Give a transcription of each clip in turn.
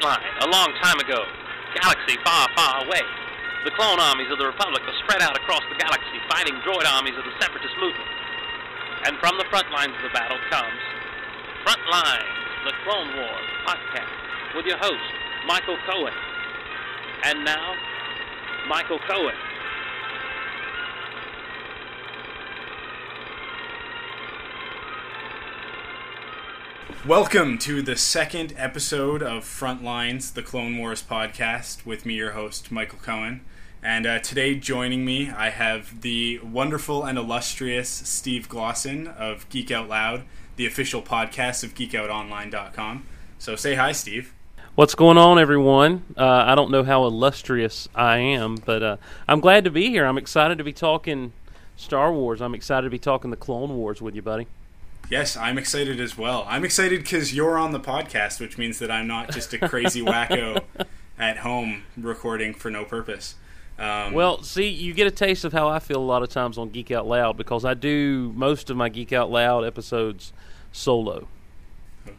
Frontline, a long time ago. Galaxy far, far away. The clone armies of the Republic are spread out across the galaxy, fighting droid armies of the Separatist movement. And from the front lines of the battle comes Frontlines, the Clone Wars podcast, with your host, Michael Cohen. And now, Michael Cohen. Welcome to the second episode of Frontlines, the Clone Wars podcast, with me, your host, Michael Cohen. And uh, today, joining me, I have the wonderful and illustrious Steve Glosson of Geek Out Loud, the official podcast of geekoutonline.com. So say hi, Steve. What's going on, everyone? Uh, I don't know how illustrious I am, but uh, I'm glad to be here. I'm excited to be talking Star Wars. I'm excited to be talking the Clone Wars with you, buddy. Yes, I'm excited as well. I'm excited because you're on the podcast, which means that I'm not just a crazy wacko at home recording for no purpose. Um, Well, see, you get a taste of how I feel a lot of times on Geek Out Loud because I do most of my Geek Out Loud episodes solo.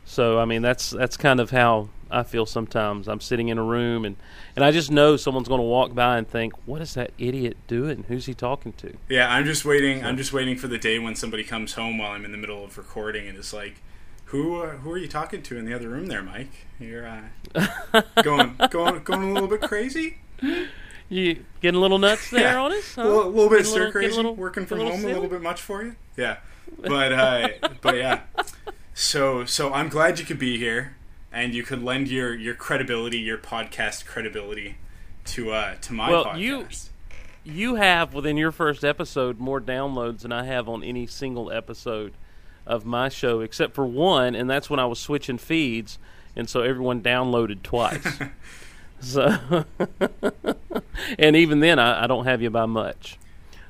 So, I mean, that's that's kind of how I feel sometimes. I'm sitting in a room and, and I just know someone's going to walk by and think, "What is that idiot doing? Who's he talking to?" Yeah, I'm just waiting. I'm just waiting for the day when somebody comes home while I'm in the middle of recording and is like, "Who uh, who are you talking to in the other room there, Mike? You're uh, going going going a little bit crazy, You getting a little nuts there Yeah. on us? a little, little bit stir crazy, little- working from home a little bit much for you. Yeah, but uh, but yeah. So so I'm glad you could be here and you could lend your your credibility, your podcast credibility to uh to my Well, podcast. you- you have within your first episode more downloads than I have on any single episode of my show, except for one, and that's when I was switching feeds, and so everyone downloaded twice. so, and even then, I, I don't have you by much.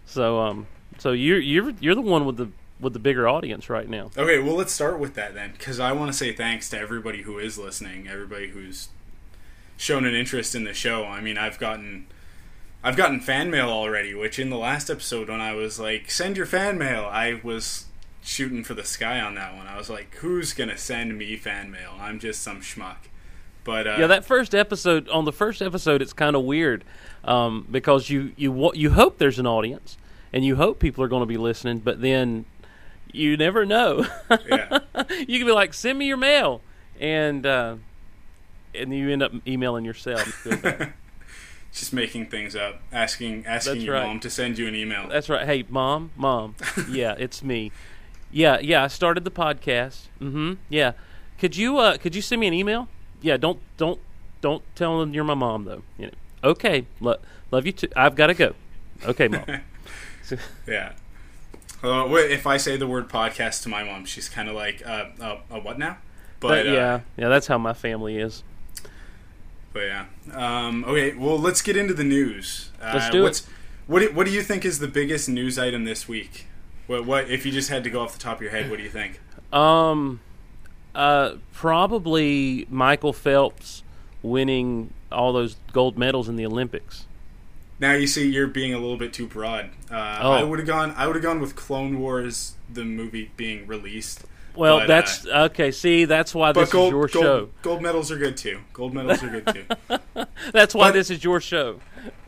So, um, so you're you're you're the one with the with the bigger audience right now. Okay, well, let's start with that then, because I want to say thanks to everybody who is listening, everybody who's shown an interest in the show. I mean, I've gotten, I've gotten fan mail already. Which in the last episode, when I was like, "Send your fan mail," I was shooting for the sky on that one. I was like, "Who's gonna send me fan mail? I'm just some schmuck." But uh, Yeah, that first episode on the first episode, it's kind of weird um, because you you you hope there's an audience and you hope people are going to be listening, but then you never know. yeah, you can be like, "Send me your mail," and uh, and you end up emailing yourself. You feel bad. just making things up, asking asking That's your right. mom to send you an email. That's right. Hey, mom, mom. Yeah, it's me. Yeah, yeah. I started the podcast. Mm-hmm. Yeah. Could you uh could you send me an email? Yeah. Don't don't don't tell them you're my mom though. You know. Okay. Lo- love you too. I've got to go. Okay, mom. Yeah. Uh, if I say the word podcast to my mom, she's kind of like, uh, uh, what now? But But, uh, yeah, yeah. That's how my family is. but yeah. Um, okay, well, let's get into the news. Uh, Let's do it. What do, What do you think is the biggest news item this week? What, what if you just had to go off the top of your head? What do you think? Um, uh, probably Michael Phelps winning all those gold medals in the Olympics. Now you see you're being a little bit too broad. Uh, Oh. I would have gone. I would have gone with Clone Wars, the movie being released. Well, But, uh, that's okay. See, that's why this gold, is your gold, show. gold medals are good too. Gold medals are good too. That's why but- this is your show.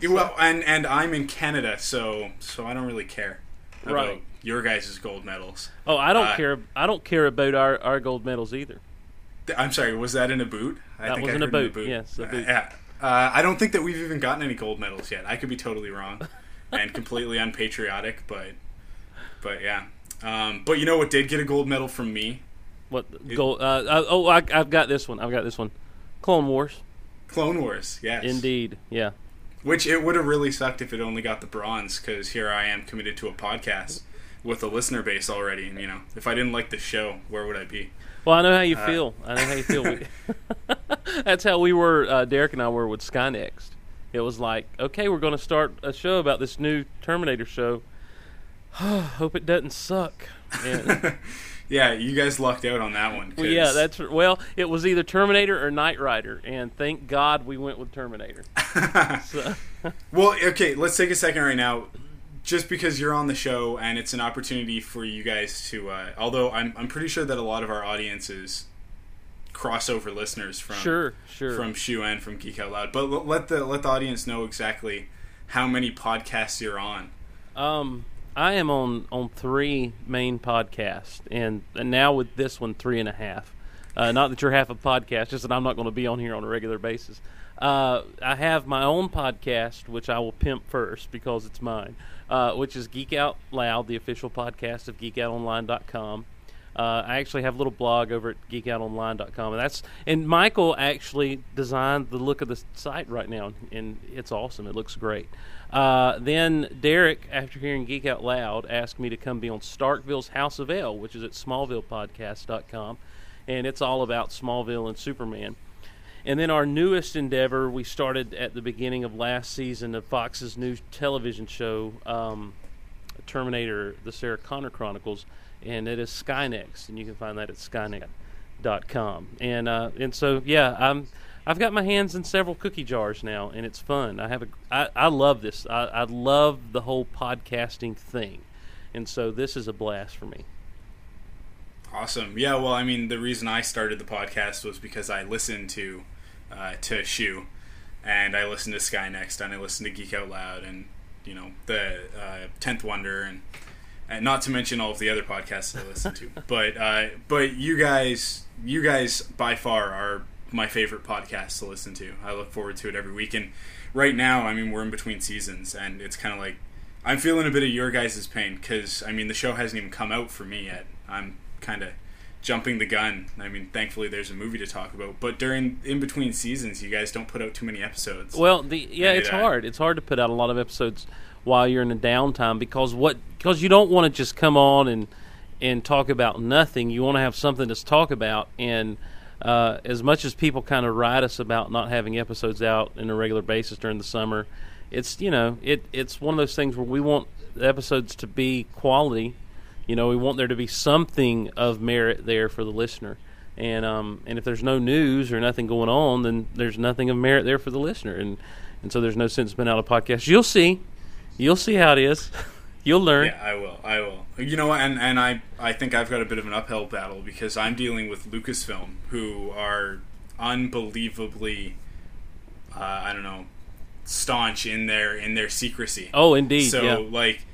Well, and and I'm in Canada, so so I don't really care about Right. your guys' gold medals. Oh, I don't Uh, care. I don't care about our, our gold medals either. I'm sorry, was that in a boot? I That was in a boot, yes, a Uh, boot. yeah. Uh, I don't think that we've even gotten any gold medals yet. I could be totally wrong and completely unpatriotic, but but yeah. Um, but you know what did get a gold medal from me? What gold? Uh, uh, oh, I, I've got this one. I've got this one. Clone Wars. Clone Wars, yes. Indeed. Yeah. Which it would have really sucked if it only got the bronze, because here I am committed to a podcast with a listener base already, and you know, if I didn't like the show, where would I be? Well, I know how you Uh, feel. I know how you feel. That's how we were. Uh, Derek and I were with Skynext. It was like, okay, we're going to start a show about this new Terminator show. Hope it doesn't suck. And, yeah, you guys lucked out on that one. well, yeah, that's well. It was either Terminator or Knight Rider, and thank God we went with Terminator. So, well, okay. Let's take a second right now, just because you're on the show and it's an opportunity for you guys to. Uh, although I'm, I'm pretty sure that a lot of our audience is crossover listeners from Sure, sure. from Shoe and from Geek Out Loud. But l- let the let the audience know exactly how many podcasts you're on. Um, I am on on three main podcasts, and, and now with this one, three and a half. Uh, not that you're half a podcast, just that I'm not going to be on here on a regular basis. Uh, I have my own podcast, which I will pimp first because it's mine, uh, which is Geek Out Loud, the official podcast of GeekOutOnline.com. Uh, I actually have a little blog over at geekoutonline.com, and that's and Michael actually designed the look of the site right now, and it's awesome. It looks great. Uh, then Derek, after hearing Geek Out Loud, asked me to come be on Smallville's House of El, which is at SmallvillePodcast.com, and it's all about Smallville and Superman. And then our newest endeavor, we started at the beginning of last season of Fox's new television show, um, Terminator: The Sarah Connor Chronicles, and it is Skynext, and you can find that at Skynet.com. And uh, and so yeah, I'm I've got my hands in several cookie jars now, and it's fun. I have a I, I love this. I, I love the whole podcasting thing, and so this is a blast for me. Awesome. Yeah. Well, I mean, the reason I started the podcast was because I listened to uh, to Shoe, and I listened to Sky Next, and I listened to Geek Out Loud, and you know the uh, Tenth Wonder, and and not to mention all of the other podcasts I listen to. but uh, but you guys, you guys by far are my favorite podcast to listen to. I look forward to it every week, and right now, I mean, we're in between seasons, and it's kind of like I'm feeling a bit of your guys' pain because I mean the show hasn't even come out for me yet. I'm kind of jumping the gun. I mean, thankfully there's a movie to talk about, but during in between seasons, you guys don't put out too many episodes. Well, the yeah, it's hard. It's hard to put out a lot of episodes while you're in a downtime because what because you don't want to just come on and and talk about nothing. You want to have something to talk about. And uh, as much as people kind of ride us about not having episodes out in a regular basis during the summer, it's you know it it's one of those things where we want episodes to be quality. You know, we want there to be something of merit there for the listener. And um, and if there's no news or nothing going on, then there's nothing of merit there for the listener. And and so there's no sense in out a podcast. You'll see, you'll see how it is. You'll learn. Yeah, I will. I will. You know? And and I I think I've got a bit of an uphill battle because I'm dealing with Lucasfilm, who are unbelievably, uh, I don't know, staunch in their in their secrecy. Oh, indeed. So yeah. like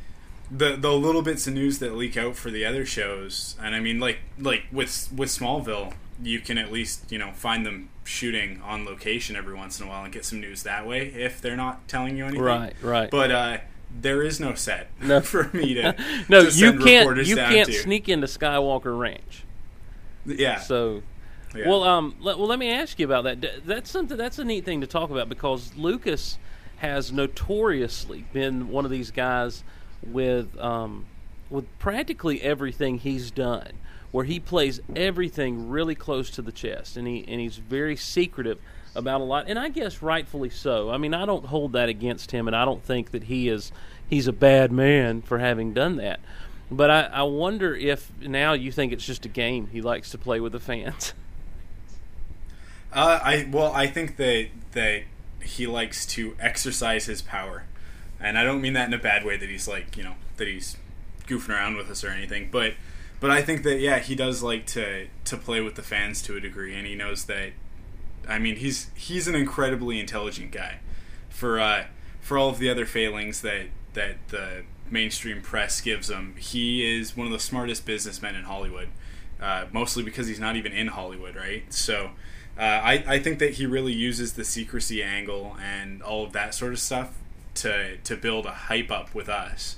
the the little bits of news that leak out for the other shows, and I mean like like with with Smallville, you can at least you know find them shooting on location every once in a while and get some news that way if they're not telling you anything. Right, right. But uh, there is no set No. for me to no, to you send can't. You can't to. sneak into Skywalker Ranch. Yeah. So, yeah. well, um, let, well, let me ask you about that. That's something. That's a neat thing to talk about because Lucas has notoriously been one of these guys with um, with practically everything he's done, where he plays everything really close to the chest, and he and he's very secretive about a lot, and I guess rightfully so. I mean, I don't hold that against him, and I don't think that he is he's a bad man for having done that. But I, I wonder if now you think it's just a game he likes to play with the fans. Uh, I well, I think that that he likes to exercise his power, and I don't mean that in a bad way. That he's like you know that he's goofing around with us or anything, but but I think that yeah, he does like to to play with the fans to a degree, and he knows that. I mean, he's he's an incredibly intelligent guy, for uh, for all of the other failings that that the mainstream press gives him. He is one of the smartest businessmen in Hollywood, uh, mostly because he's not even in Hollywood, right? So. Uh, I, I think that he really uses the secrecy angle and all of that sort of stuff to to build a hype up with us,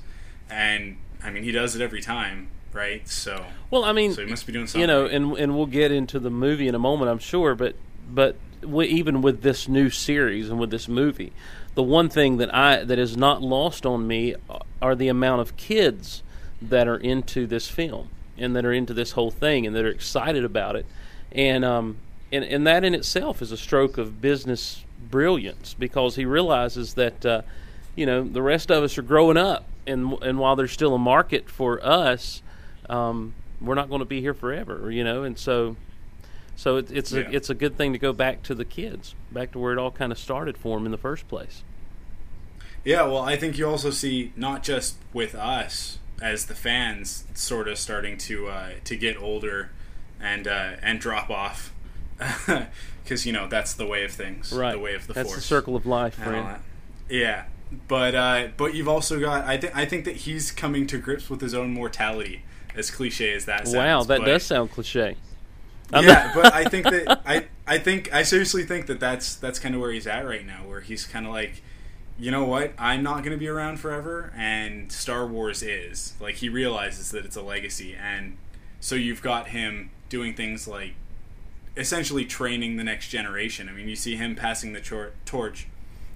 and I mean he does it every time, right? So Well, I mean, so he must be doing something. you know, and and we'll get into the movie in a moment, I'm sure. But but w- even with this new series and with this movie, the one thing that I that is not lost on me are the amount of kids that are into this film and that are into this whole thing and that are excited about it, and um and and that in itself is a stroke of business brilliance because he realizes that. Uh, you know, the rest of us are growing up, and and while there's still a market for us, um, we're not going to be here forever, you know, and so so it, it's Yeah. a it's a good thing to go back to the kids, back to where it all kind of started for them in the first place. Yeah, well, I think you also see not just with us as the fans sort of starting to uh, to get older and uh, and drop off because you know that's the way of things, Right. the way of the That's force. the circle of life, friend. Yeah, but uh, but you've also got I think I think that he's coming to grips with his own mortality. As cliche as that sounds, Wow, that but- does sound cliche. I'm yeah, but I think that I I think I seriously think that that's that's kind of where he's at right now, where he's kind of like, you know what, I'm not going to be around forever, and Star Wars is like he realizes that it's a legacy, and so you've got him doing things like essentially training the next generation. I mean, you see him passing the tor- torch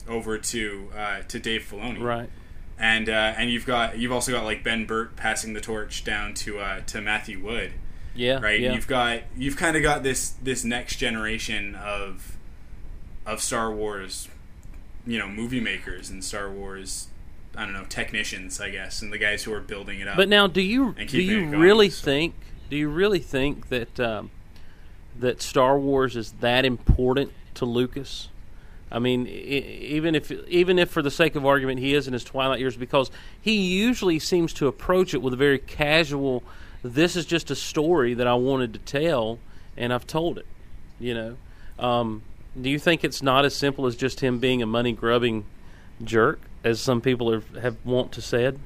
over to uh, to Dave Filoni, right. and uh, and you've got you've also got like Ben Burtt passing the torch down to uh, to Matthew Wood Yeah. right? Yeah. You've got you've kind of got this this next generation of of Star Wars, you know, movie makers and Star Wars, I don't know, technicians, I guess, and the guys who are building it up. But now, do you do you going, really so- think do you really think that um, that Star Wars is that important to Lucas? I mean, even if even if for the sake of argument he is in his twilight years, because he usually seems to approach it with a very casual. This is just a story that I wanted to tell, and I've told it. You know, um, do you think it's not as simple as just him being a money grubbing jerk, as some people have, have want to said?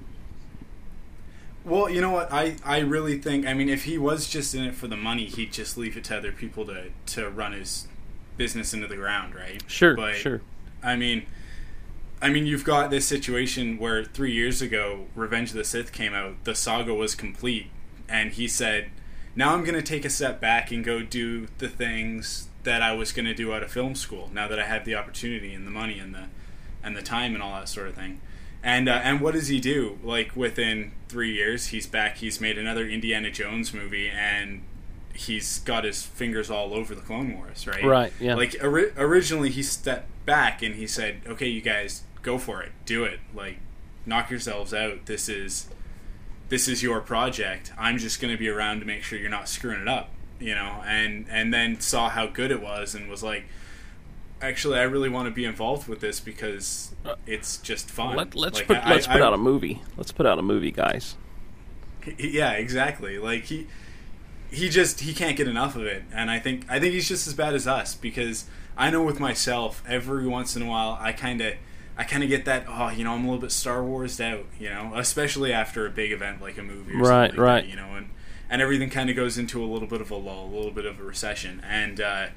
well, you know what? I I really think. I mean, if he was just in it for the money, he'd just leave it to other people to to run his business into the ground, right? Sure, But, sure. I mean, I mean, you've got this situation where three years ago, Revenge of the Sith came out. The saga was complete, and he said, "Now I'm going to take a step back and go do the things that I was going to do out of film school. Now that I have the opportunity and the money and the and the time and all that sort of thing." And uh, and what does he do? Like within three years, he's back. He's made another Indiana Jones movie, and he's got his fingers all over the Clone Wars, right? Right, yeah. Like ori- originally, he stepped back and he said, "Okay, you guys, go for it, do it. Like, knock yourselves out. This is this is your project. I'm just going to be around to make sure you're not screwing it up." You know, and and then saw how good it was and was like, "Actually, I really want to be involved with this because uh, it's just fun." Let, let's Like, put I- let's I- put I- out a movie. Let's put out a movie, guys. yeah, exactly. Like he he just he can't get enough of it, and I think I think he's just as bad as us because I know with myself every once in a while I kind of I kind of get that oh you know I'm a little bit Star Wars out you know especially after a big event like a movie or Right, something like right. that, you know and and everything kind of goes into a little bit of a lull a little bit of a recession and. uh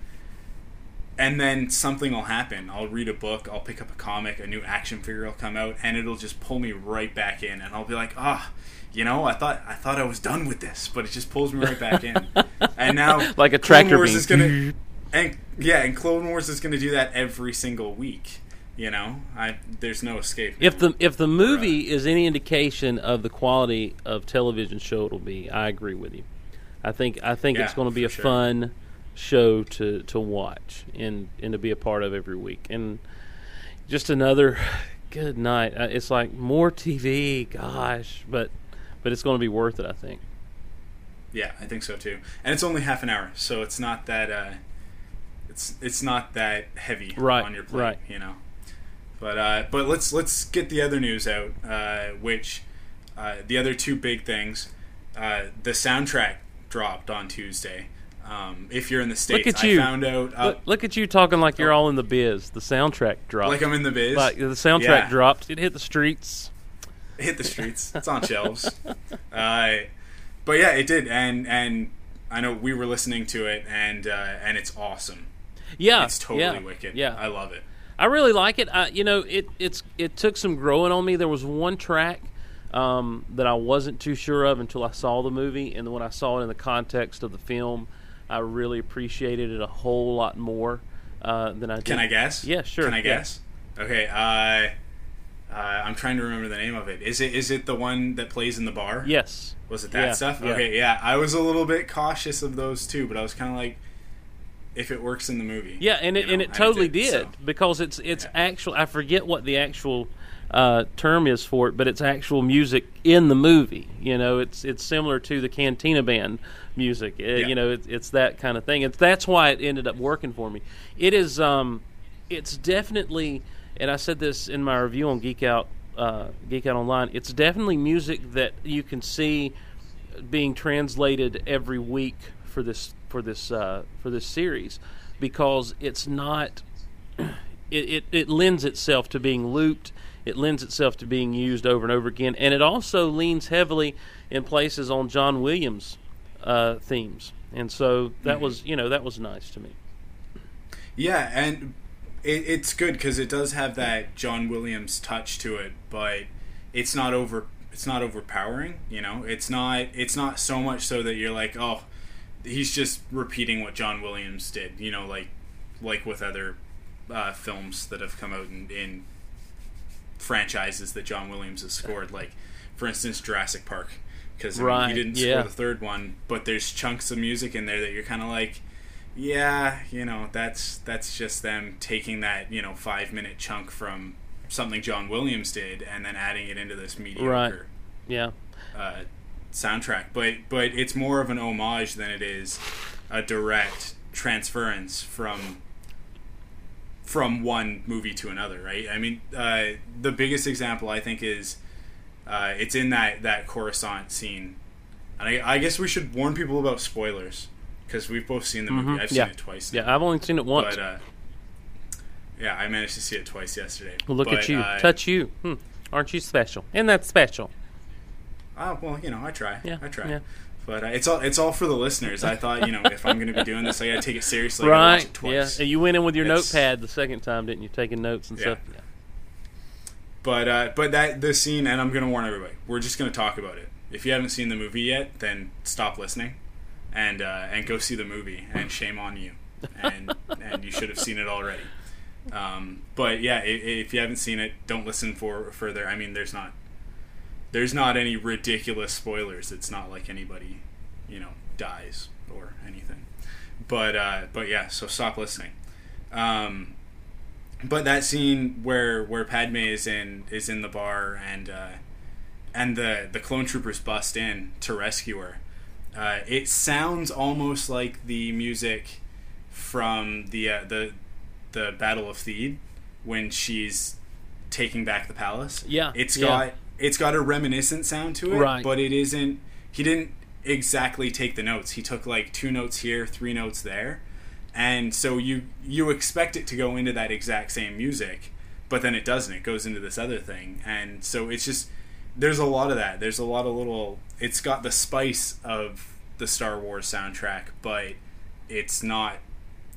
and then something will happen. I'll read a book, I'll pick up a comic, a new action figure will come out, and it'll just pull me right back in, and I'll be like, ah, you know, I thought I thought I was done with this, but it just pulls me right back in. and now, Like a Clone tractor Wars beam. is gonna, and yeah, and Clone Wars is gonna do that every single week. You know, I there's no escape. If the if the movie is any indication of the quality of television show it'll be, I agree with you. I think I think it's going to be a sure. fun show to to watch and and to be a part of every week. And just another good night. Uh, It's like more TV, gosh, but but it's going to be worth it. I think. Yeah, I think so too. And it's only half an hour, so it's not that uh, it's it's not that heavy Right, on your plate, right. you know. But uh, but let's let's get the other news out. Uh, which uh, the other two big things, uh, the soundtrack dropped on Tuesday. Um, if you're in the states, at you. I found out uh, look, look at you talking like you're all in the biz. The soundtrack dropped. like I'm in the biz. Like, the soundtrack Yeah. dropped. It hit the streets. Hit the streets. It's on shelves. Uh, but yeah, it did, and and I know we were listening to it, and uh, and it's awesome. Yeah, It's totally yeah, wicked. Yeah, I love it. I really like it. I, you know, it it's it took some growing on me. There was one track um, that I wasn't too sure of until I saw the movie, and when I saw it in the context of the film, I really appreciated it a whole lot more uh, than I did. Can I guess? Yeah, sure. Can I yeah. guess? Okay. Uh, uh, I'm trying to remember the name of it. Is it is it the one that plays in the bar? Yes. Was it that Yeah, stuff? yeah. Okay. Yeah. I was a little bit cautious of those too, but I was kind of like, if it works in the movie. Yeah, and it you and it totally did so. because it's it's Yeah. actual. I forget what the actual uh, term is for it, but it's actual music in the movie. You know, it's it's similar to the Cantina Band music. Uh, Yeah. You know, it's it's that kind of thing. It's that's why it ended up working for me. It is. Um, it's definitely, and I said this in my review on Geek Out, uh, Geek Out Online. It's definitely music that you can see being translated every week for this for this uh, for this series because it's not it, it, it lends itself to being looped it lends itself to being used over and over again and it also leans heavily in places on John Williams uh, themes and so that Mm-hmm. was you know that was nice to me Yeah, and it, it's good because it does have that John Williams touch to it, but it's not over. It's not overpowering. You know, it's not. It's not so much so that you're like, oh, he's just repeating what John Williams did. You know, like like with other uh, films that have come out in, in franchises that John Williams has scored, like for instance Jurassic Park. Because Right, he didn't yeah. score the third one, but there's chunks of music in there that you're kind of like, yeah, you know, that's that's just them taking that you know five minute chunk from something John Williams did and then adding it into this mediocre yeah uh, soundtrack. But but it's more of an homage than it is a direct transference from from one movie to another. Right? I mean, uh, the biggest example I think is uh, it's in that that Coruscant scene, and I, I guess we should warn people about spoilers because we've both seen the movie. I've seen yeah. it twice. now. yeah I've only seen it once But uh, yeah, I managed to see it twice yesterday. well, look But, at you uh, touch you hmm. aren't you special and that's special Oh well, you know, I try. Yeah, I try. yeah. But uh, it's all it's all for the listeners. I thought, you know, if I'm going to be doing this, I got to take it seriously. Right it twice. yeah and you went in with your It's- notepad the second time didn't you taking notes and Yeah. stuff yeah. But uh, but that the scene, and I'm going to warn everybody. We're just going to talk about it. If you haven't seen the movie yet, then stop listening, and uh, and go see the movie. And shame on you. And and you should have seen it already. Um, but yeah, if you haven't seen it, don't listen for further. I mean, there's not there's not any ridiculous spoilers. It's not like anybody, you know, dies or anything. But uh, but yeah, so stop listening. Um, but that scene where where Padme is in is in the bar and uh, and the the clone troopers bust in to rescue her. Uh, it sounds almost like the music from the uh, the the Battle of Theed when she's taking back the palace. Yeah, it's yeah. got it's got a reminiscent sound to it, Right. but it isn't. He didn't exactly take the notes. He took like two notes here, three notes there, and so you you expect it to go into that exact same music, but then it doesn't. It goes into this other thing, and so it's just there's a lot of that. There's a lot of little. It's got the spice of the Star Wars soundtrack, but it's not.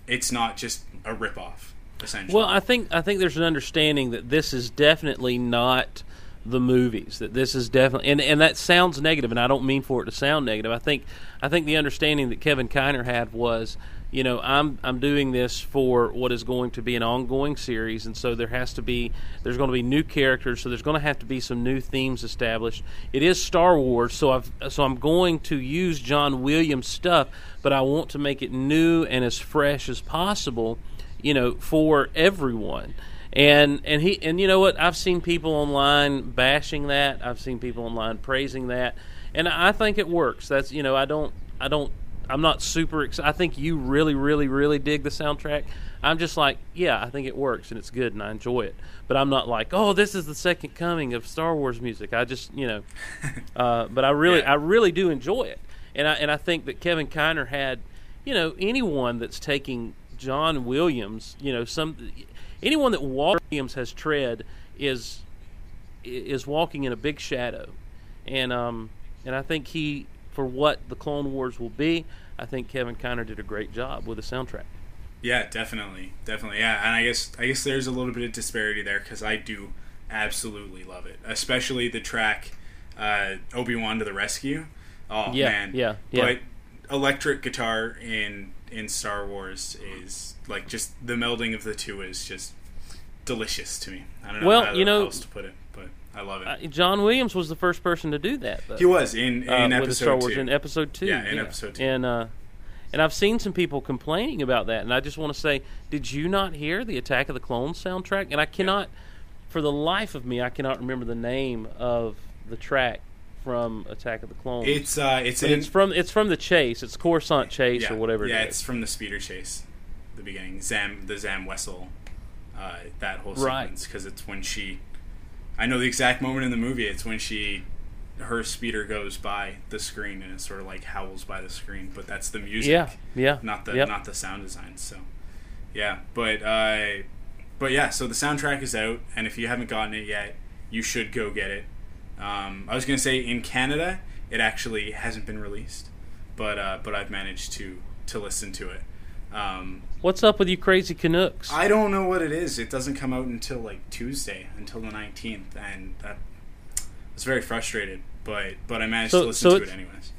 It's not just a ripoff, essentially. Well, I think I think there's an understanding that this is definitely not the movies. That this is definitely and, and that sounds negative, and I don't mean for it to sound negative. I think I think the understanding that Kevin Kiner had was, you know, I'm I'm doing this for what is going to be an ongoing series, and so there has to be there's going to be new characters, so there's going to have to be some new themes established. It is Star Wars, so I've so I'm going to use John Williams stuff, but I want to make it new and as fresh as possible you know, for everyone. And and he and you know what? I've seen people online bashing that. I've seen people online praising that, and I think it works. That's you know, I don't I don't I'm not super excited. I think you really really really dig the soundtrack. I'm just like, yeah, I think it works and it's good and I enjoy it. But I'm not like, oh, this is the second coming of Star Wars music. I just you know, uh, but I really Yeah. I really do enjoy it, and I and I think that Kevin Kiner had, you know, anyone that's taking John Williams, you know, some anyone that Williams has tread is is walking in a big shadow, and um and I think he for what the Clone Wars will be, I think Kevin Kiner did a great job with the soundtrack. Yeah, definitely, definitely. Yeah, and I guess I guess there's a little bit of disparity there because I do absolutely love it, especially the track uh, Obi Wan to the rescue. Oh Yeah, man, yeah, yeah. But electric guitar in in Star Wars is like just the melding of the two is just delicious to me. I don't know Well, how you know- else to put it, I love it. Uh, John Williams was the first person to do that. Though. he was in in uh, episode with Star Wars two. in episode two. Yeah, in episode two. And uh, and I've seen some people complaining about that, and I just want to say, did you not hear the Attack of the Clones soundtrack? And I cannot, for the life of me, I cannot remember the name of the track from Attack of the Clones. it's uh, it's in it's from it's from the chase. It's Coruscant Chase yeah, or whatever. Yeah, it it's from the speeder chase, the beginning. Zam, the Zam Wesell, uh, that whole Right. sequence because it's when she. I know the exact moment in the movie. It's when she her speeder goes by the screen and it sort of like howls by the screen, but that's the music, Yeah, yeah, not the yep. not the sound design. So, yeah, but uh, but yeah, so the soundtrack is out, and if you haven't gotten it yet, you should go get it. Um, I was gonna say in Canada, it actually hasn't been released, but uh, but I've managed to to listen to it. Um, What's up with you crazy Canucks? I don't know what it is. It doesn't come out until like Tuesday, until the nineteenth, and that I was very frustrated. But but I managed So- to listen so to it anyways.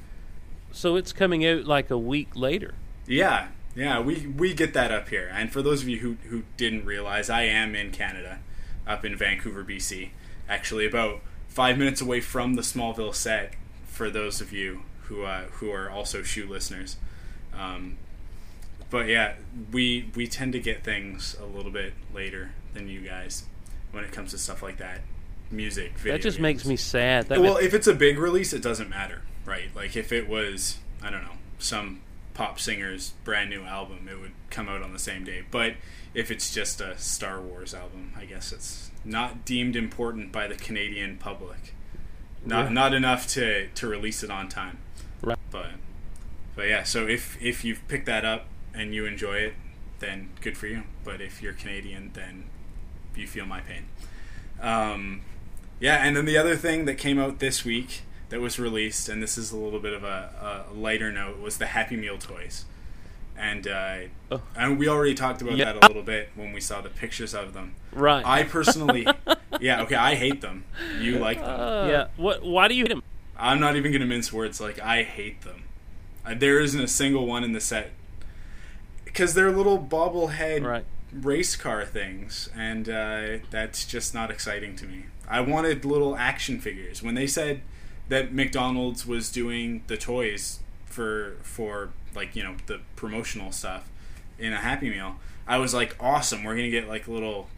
so it's coming out like a week later. Yeah, yeah, we we get that up here. And for those of you who who didn't realize, I am in Canada, up in Vancouver, BC. Actually, about five minutes away from the Smallville set. For those of you who uh, who are also shoe listeners. Um, but yeah, we we tend to get things a little bit later than you guys when it comes to stuff like that, music. Video That just games. makes me sad. That well, if it's a big release, it doesn't matter, right? Like if it was, I don't know, some pop singer's brand new album, it would come out on the same day. But if it's just a Star Wars album, I guess it's not deemed important by the Canadian public. Not Yeah. not enough to to release it on time. Right. But but yeah, so if if you've picked that up and you enjoy it, then good for you. But if you're Canadian, then you feel my pain. Um, yeah, and then the other thing that came out this week that was released, and this is a little bit of a, a lighter note, was the Happy Meal toys. And uh, Oh. and we already talked about Yeah. that a little bit when we saw the pictures of them. right. I personally, yeah, okay, I hate them. You like them. yeah. What? Why do you hate them? I'm not even going to mince words. Like I hate them. Uh, there isn't a single one in the set because they're little bobblehead Right. race car things, and uh, that's just not exciting to me. I wanted little action figures. When they said that McDonald's was doing the toys for for like you know the promotional stuff in a Happy Meal, I was like, awesome. We're gonna get like little,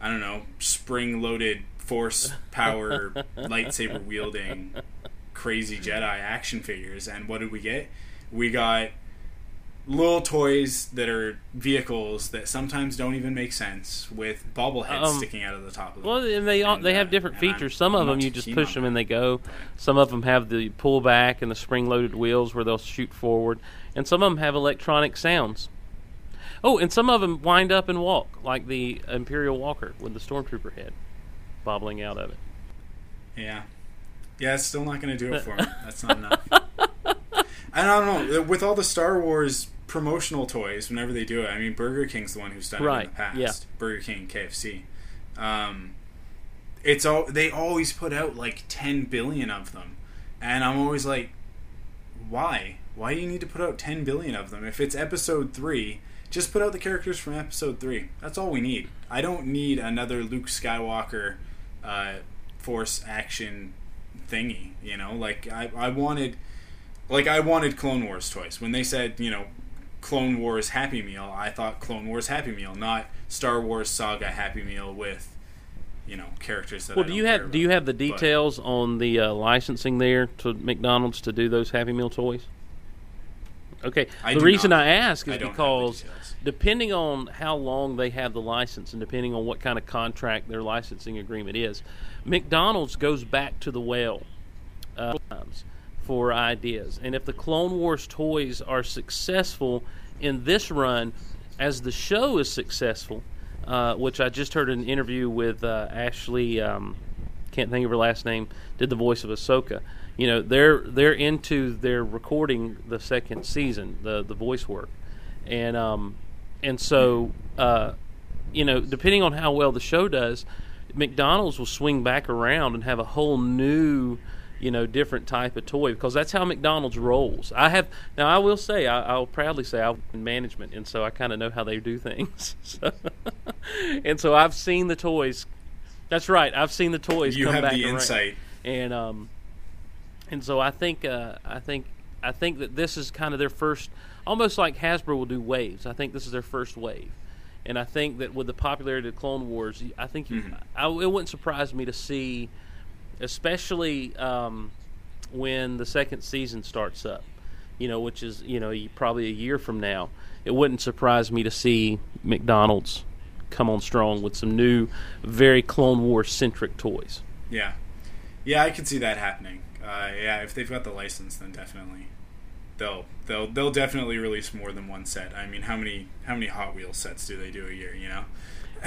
I don't know, spring loaded force power lightsaber wielding crazy Jedi action figures. And what did we get? We got little toys that are vehicles that sometimes don't even make sense with bobbleheads Um, sticking out of the top of them. Well, and they all, And, they uh, have different and I'm- features. Some I'm of them you just push them that. and they go. Some of them have the pull back and the spring-loaded wheels where they'll shoot forward, and some of them have electronic sounds. Oh, and some of them wind up and walk, like the Imperial Walker with the stormtrooper head bobbling out of it. Yeah. Yeah, it's still not going to do it for me. That's not enough. I don't know. With all the Star Wars promotional toys, whenever they do it, I mean, Burger King's the one who's done it Right, in the past. yeah. Burger King, KFC. Um, it's all they always put out like ten billion of them, and I'm always like, why? Why do you need to put out ten billion of them? If it's Episode three, just put out the characters from Episode three. That's all we need. I don't need another Luke Skywalker uh, Force action thingy. You know, like I, I wanted, like I wanted Clone Wars toys when they said you know. Clone Wars Happy Meal. I thought Clone Wars Happy Meal, not Star Wars Saga Happy Meal with, you know, characters that. Well, do you have do you have the But- details on the uh, licensing there to McDonald's to do those Happy Meal toys? Okay, I the reason not. I ask is I don't have the because depending on how long they have the license and depending on what kind of contract their licensing agreement is, McDonald's goes back to the well uh, times for ideas. And if the Clone Wars toys are successful in this run, as the show is successful, uh, which I just heard an interview with uh, Ashley, um, can't think of her last name, did the voice of Ahsoka. You know, they're they're into their recording the second season, the the voice work, and um, and so uh, you know, depending on how well the show does, McDonald's will swing back around and have a whole new, you know, different type of toy because that's how McDonald's rolls. I have now. I will say, I, I'll proudly say, I'm in management, and so I kind of know how they do things. so, and so I've seen the toys. That's right. I've seen the toys. You come have back the around. insight. and um, and so I think uh, I think I think that this is kind of their first, almost like Hasbro will do waves. I think this is their first wave, and I think that with the popularity of Clone Wars, I think you, Mm-hmm. I, it wouldn't surprise me to see, especially um, when the second season starts up, you know, which is you know probably a year from now. It wouldn't surprise me to see McDonald's come on strong with some new, very Clone Wars centric toys. Yeah, yeah, I could see that happening. Uh, yeah, if they've got the license, then definitely they'll they'll they'll definitely release more than one set. I mean, how many how many Hot Wheels sets do they do a year? You know.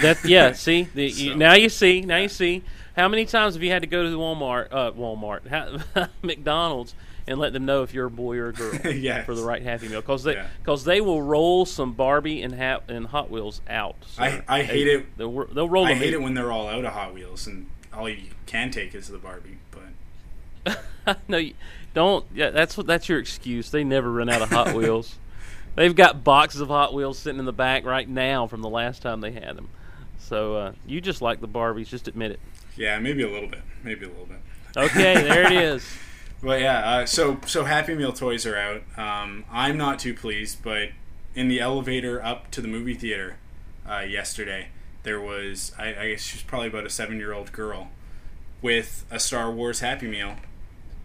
That yeah. See, the, you, now you see. Now you see. How many times have you had to go to the Walmart, uh, Walmart, ha- McDonald's, and let them know if you're a boy or a girl Yes. for the right Happy Meal? Because they Yeah. they will roll some Barbie and ha- and Hot Wheels out. I- They- hate it. They'll, they'll roll I hate in. it when they're all out of Hot Wheels and all you can take is the Barbie. But no, you, don't. Yeah, that's what that's your excuse. They never run out of Hot Wheels. They've got boxes of Hot Wheels sitting in the back right now from the last time they had them. So uh, you just like the Barbies. Just admit it. Yeah, maybe a little bit, maybe a little bit. Okay, there it is. But yeah, uh, so so Happy Meal toys are out. Um, I'm not too pleased, but in the elevator up to the movie theater uh, yesterday, there was I, I guess she's probably about a seven year old girl with a Star Wars Happy Meal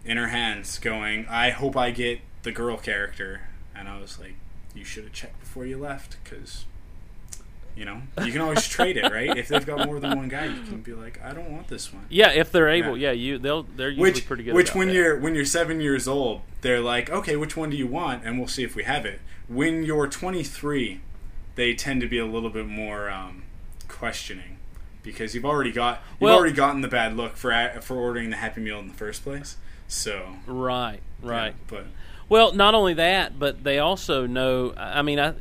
in her hands, going, "I hope I get the girl character." And I was like, "You should have checked before you left, because." You know, you can always trade it, right? If they've got more than one guy, you can be like, "I don't want this one." Yeah, if they're able, Yeah. yeah, you they'll they're usually which pretty good. which when that. you're when you're seven years old they're like okay which one do you want and we'll see if we have it when you're 23 they tend to be a little bit more um, questioning because you've already got you've Well- already gotten the bad look for for ordering the happy meal in the first place so right, right. yeah, but Well, not only that, but they also know. I mean, I,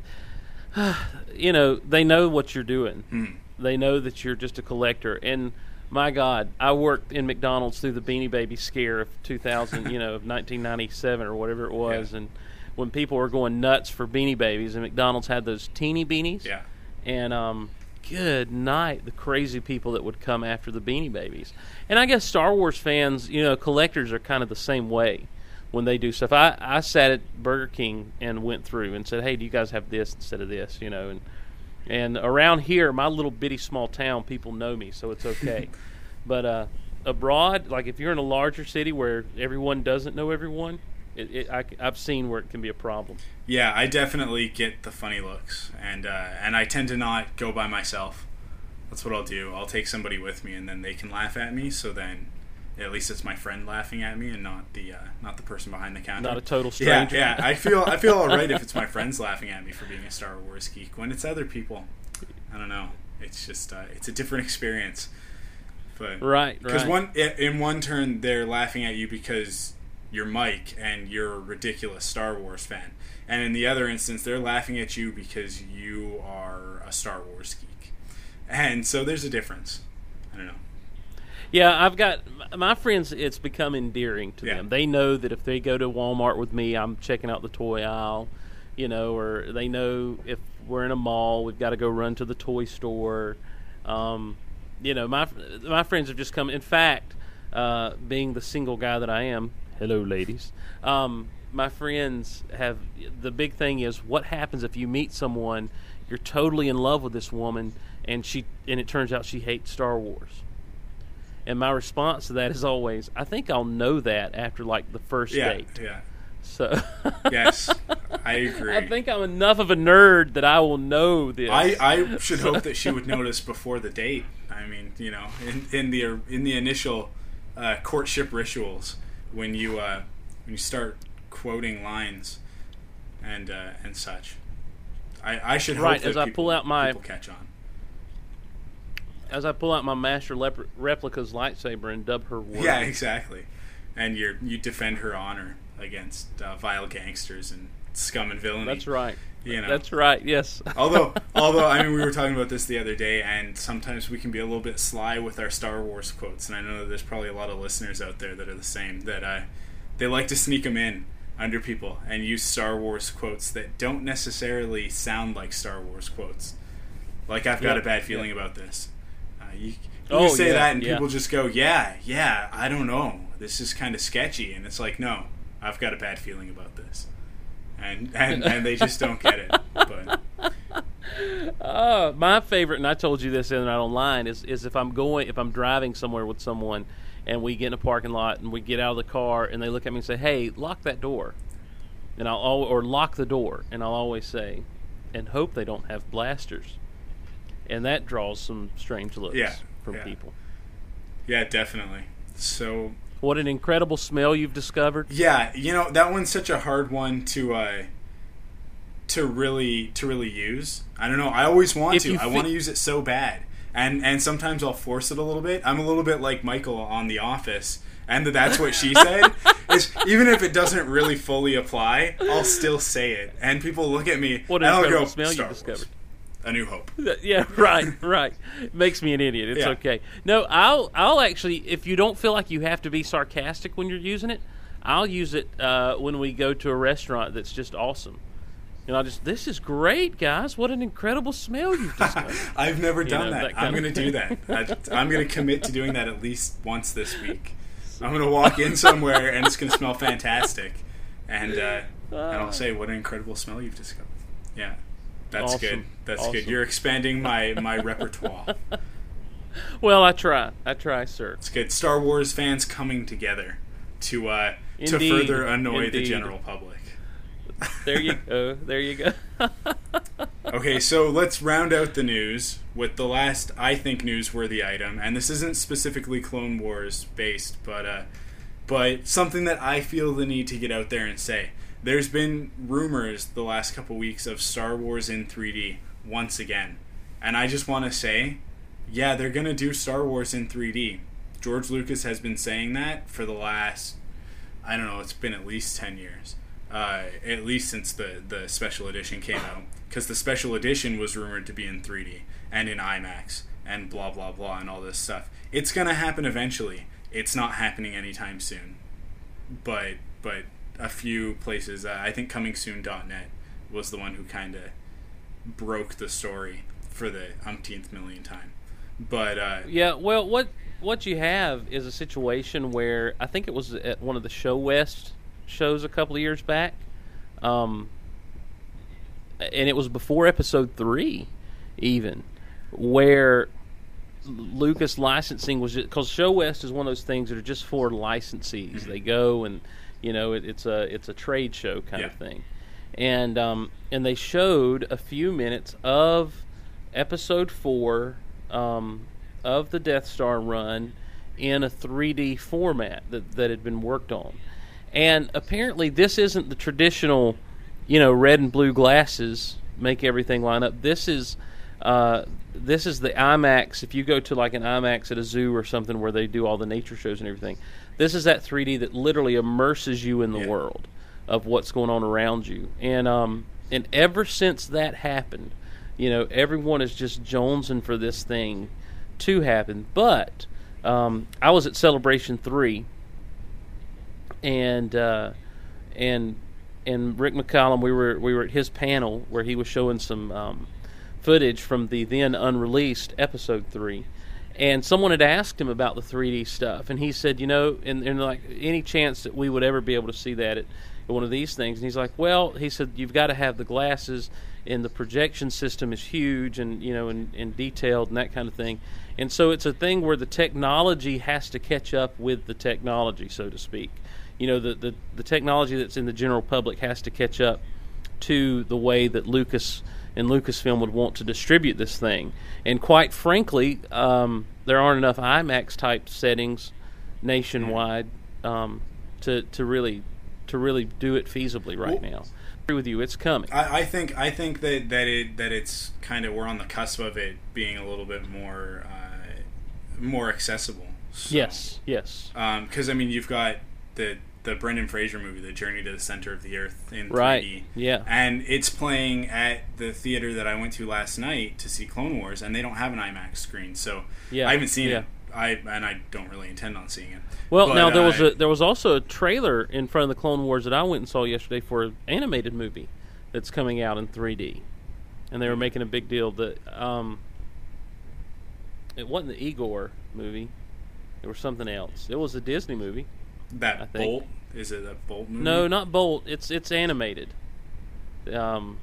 you know, they know what you're doing. Hmm. They know that you're just a collector. And my God, I worked in McDonald's through the Beanie Baby scare of 2000, you know, of 1997 or whatever it was, Yeah. and when people were going nuts for Beanie Babies, and McDonald's had those teeny beanies. yeah And um, good night, the crazy people that would come after the Beanie Babies. And I guess Star Wars fans, you know, collectors are kind of the same way when they do stuff. I, I sat at Burger King and went through and said, "Hey, do you guys have this instead of this?" You know, and and around here, my little bitty small town, people know me, so it's okay. but uh, abroad, like if you're in a larger city where everyone doesn't know everyone, it, it, I, I've seen where it can be a problem. yeah i definitely get the funny looks and uh, and i tend to not go by myself that's what i'll do i'll take somebody with me and then they can laugh at me so then at least it's my friend laughing at me and not the uh, not the person behind the counter Not a total stranger. yeah. yeah. I feel I feel all right if it's my friends laughing at me for being a Star Wars geek. When it's other people, I don't know. It's just uh, it's a different experience. But Right, because right. one in one turn they're laughing at you because you're Mike and you're a ridiculous Star Wars fan, and in the other instance they're laughing at you because you are a Star Wars geek, and so there's a difference. I don't know. Yeah, I've got my friends. It's become endearing to Yeah. them. They know that if they go to Walmart with me, I'm checking out the toy aisle, you know, or they know if we're in a mall, we've got to go run to the toy store. Um, you know, my my friends have just come. In fact, uh, being the single guy that I am, hello, ladies. Um, my friends have the big thing is what happens if you meet someone, you're totally in love with this woman, and she and it turns out she hates Star Wars. And my response to that is always, I think I'll know that after like the first Yeah, date. yeah. So Yes, I agree. I think I'm enough of a nerd that I will know this. I, I should hope that she would notice before the date. I mean, you know, in, in the in the initial uh, courtship rituals, when you uh, when you start quoting lines and uh, and such, I, I should hope Right, that as I pull out my- people catch on. As I pull out my Master Lep- Replicas lightsaber and dub her word. Yeah, exactly. And you you defend her honor against uh, vile gangsters and scum and villainy. That's right. You know. That's right. Yes. although although I mean we were talking about this the other day and sometimes we can be a little bit sly with our Star Wars quotes and I know that there's probably a lot of listeners out there that are the same that uh, they like to sneak them in under people and use Star Wars quotes that don't necessarily sound like Star Wars quotes like I've got Yeah, a bad feeling yeah. about this you, Oh, say yeah, that and yeah. people just go yeah yeah I don't know. This is kind of sketchy. And it's like no I've got a bad feeling about this. And and, and they just don't get it but Uh, my favorite, and I told you this the other night online, is is if I'm going, if I'm driving somewhere with someone, and we get in a parking lot and we get out of the car, and they look at me and say, "Hey, lock that door," and I'll or lock the door, and I'll always say, "And hope they don't have blasters," and that draws some strange looks Yeah, from yeah. people. Yeah, definitely. So What an incredible smell you've discovered. Yeah, you know that one's such a hard one to uh, to really to really use. I don't know. I always want If to. I fi- want to use it so bad, and and sometimes I'll force it a little bit. I'm a little bit like Michael on The Office, and the that's what she said. is even if it doesn't really fully apply, I'll still say it, and people look at me What an and I'll incredible go, smell you discovered." A New Hope. Yeah, right, right. Makes me an idiot. It's Yeah. okay. No, I'll I'll actually if you don't feel like you have to be sarcastic when you're using it, I'll use it uh, when we go to a restaurant that's just awesome. And I'll just this is great, guys. What an incredible smell you've discovered. I've never done know, that. that I'm going to do that. I, I'm going to commit to doing that at least once this week. I'm going to walk in somewhere and it's going to smell fantastic, and uh, and I'll say, "What an incredible smell you've discovered." Yeah, that's Awesome. good. That's Awesome. good. You're expanding my my repertoire. well, I try. I try, sir. It's good. Star Wars fans coming together to uh, to further annoy the general public. There you go. There you go. Okay, so let's round out the news with the last, I think, newsworthy item, and this isn't specifically Clone Wars based, but uh, but something that I feel the need to get out there and say. There's been rumors the last couple weeks of Star Wars in 3D once again, and I just want to say, yeah, they're gonna do Star Wars in 3D. George Lucas has been saying that for the last, I don't know, it's been at least 10 years uh, at least since the the special edition came out, because the special edition was rumored to be in 3D and in IMAX and blah blah blah and all this stuff. It's gonna happen eventually. It's not happening anytime soon, but but a few places. Uh, I think ComingSoon.net was the one who kind of broke the story for the umpteenth million time. But uh, Yeah, well, what what you have is a situation where I think it was at one of the ShoWest shows a couple of years back, um, and it was before Episode Three, even where Lucas licensing was because ShoWest is one of those things that are just for licensees. They go and you know it, it's a it's a trade show kind of thing, and um, and they showed a few minutes of Episode Four um, of the Death Star run in a 3D format that that had been worked on, and apparently this isn't the traditional, you know, red and blue glasses make everything line up. This is uh, this is the IMAX. If you go to like an IMAX at a zoo or something where they do all the nature shows and everything, this is that 3D that literally immerses you in the Yeah. world of what's going on around you. And um, and ever since that happened, you know, everyone is just jonesing for this thing to happen. But um, I was at Celebration Three, and uh, and and Rick McCallum, we were we were at his panel where he was showing some um, footage from the then unreleased episode three, and someone had asked him about the 3D stuff, and he said, you know, and, and like any chance that we would ever be able to see that at, at one of these things, and he's like, well, he said you've got to have the glasses, and the projection system is huge, and you know, and, and detailed and that kind of thing, and so it's a thing where the technology has to catch up with the technology, so to speak. You know, the, the, the technology that's in the general public has to catch up to the way that Lucas and Lucasfilm would want to distribute this thing. And quite frankly, um, there aren't enough IMAX type settings nationwide um, to to really to really do it feasibly right Well- now. I agree with you. It's coming. I, I think I think that that it that it's kind of we're on the cusp of it being a little bit more uh, more accessible. So, yes. Yes. because I mean you've got the the Brendan Fraser movie, The Journey to the Center of the Earth in 3D. Right. Yeah. And it's playing at the theater that I went to last night to see Clone Wars, and they don't have an IMAX screen, so Yeah, I haven't seen yeah. it. I and I don't really intend on seeing it. Well, But, now there was uh, a there was also a trailer in front of the Clone Wars that I went and saw yesterday for an animated movie that's coming out in 3D, and they were making a big deal that um, it wasn't the Igor movie, it was something else. It was a Disney movie. That. Bolt. Is it a Bolt movie? No, not Bolt. It's it's animated. Um,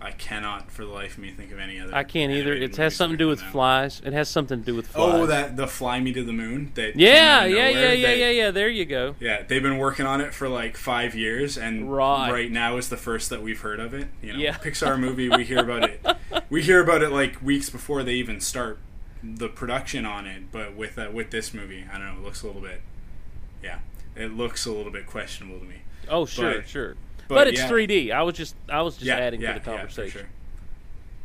I cannot for the life of me think of any other. I can't either. It has something to do with out. flies. It has something to do with flies. Oh, that the Fly Me to the Moon. That Yeah, yeah, yeah, yeah, yeah, yeah. There you go. Yeah, they've been working on it for like five years, and Right. now is the first that we've heard of it. You know, Yeah. Pixar movie, we hear about it. We hear about it like weeks before they even start the production on it, but with uh, with this movie, I don't know, it looks a little bit, yeah, it looks a little bit questionable to me. Oh, sure, But- sure. But, but it's yeah. 3D. I was just I was just yeah, adding yeah, to the conversation. sure.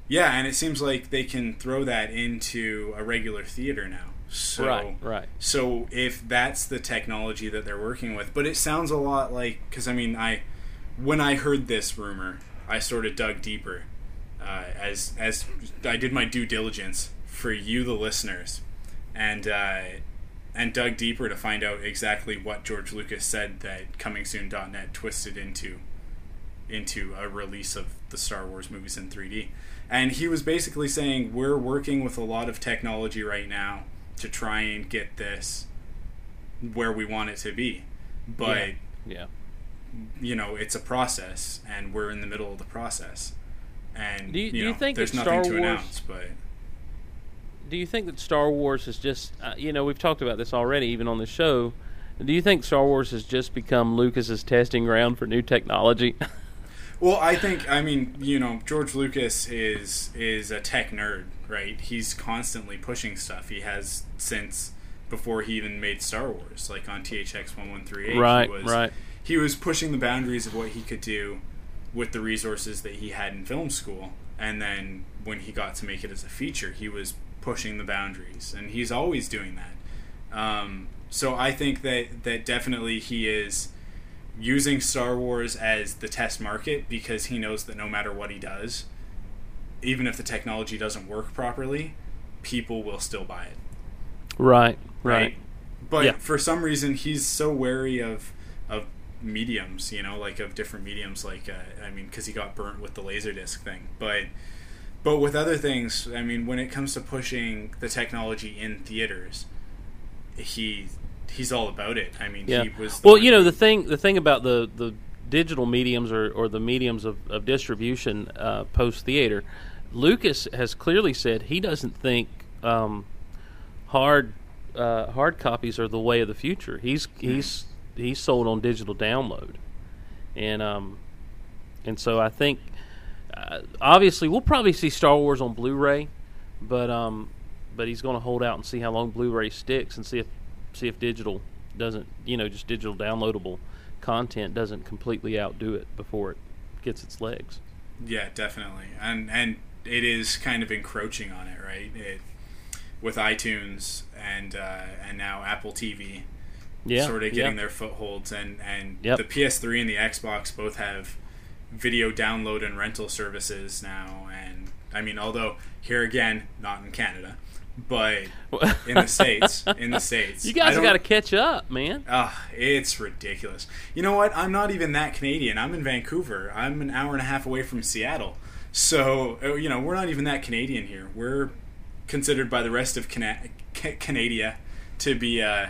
Yeah, and it seems like they can throw that into a regular theater now. So, Right, right. So if that's the technology that they're working with, but it sounds a lot like because I mean I, when I heard this rumor, I sort of dug deeper, uh, as as I did my due diligence for you, the listeners, and uh, and dug deeper to find out exactly what George Lucas said that ComingSoon.net twisted into into a release of the Star Wars movies in 3D. And he was basically saying we're working with a lot of technology right now to try and get this where we want it to be. But Yeah. you know, it's a process and we're in the middle of the process. And Do you- do you know, think there's nothing Star to Wars- announce, but Do you think that Star Wars has just uh, you know we've talked about this already even on the show? Do you think Star Wars has just become Lucas's testing ground for new technology? Well, I think I mean you know George Lucas is is a tech nerd, right? He's constantly pushing stuff. He has since before he even made Star Wars, like on THX one one three eight. Right, he was, right. He was pushing the boundaries of what he could do with the resources that he had in film school, and then when he got to make it as a feature, he was pushing the boundaries, and he's always doing that. Um, so I think that that definitely he is using Star Wars as the test market because he knows that no matter what he does, even if the technology doesn't work properly, people will still buy it. right, Right. right. But Yeah. for some reason, he's so wary of of mediums, you know, like of different mediums. Like, uh, I mean, because he got burnt with the laserdisc thing. But but with other things, I mean, when it comes to pushing the technology in theaters, he he's all about it. I mean, Yeah. he was Well, you know the thing the thing about the the digital mediums or, or the mediums of, of distribution uh, post theater, Lucas has clearly said he doesn't think um, hard uh, hard copies are the way of the future. He's he's he's sold on digital download, and um, and so I think uh, obviously we'll probably see Star Wars on Blu-ray, but um, but he's going to hold out and see how long Blu-ray sticks and see if see if digital doesn't you know just digital downloadable content doesn't completely outdo it before it gets its legs. Yeah, definitely, and and it is kind of encroaching on it, right? It with iTunes and uh, and now Apple TV, Yeah, sort of getting yeah. their footholds, and and Yep. the PS3 and the Xbox both have video download and rental services now, and I mean, although here again, not in Canada, but in the states, in the states, You guys have got to catch up, man. Ah, it's ridiculous. You know what? I'm not even that Canadian. I'm in Vancouver. I'm an hour and a half away from Seattle. So, uh, you know, we're not even that Canadian here. We're considered by the rest of Cana- Ca- Canada to be uh,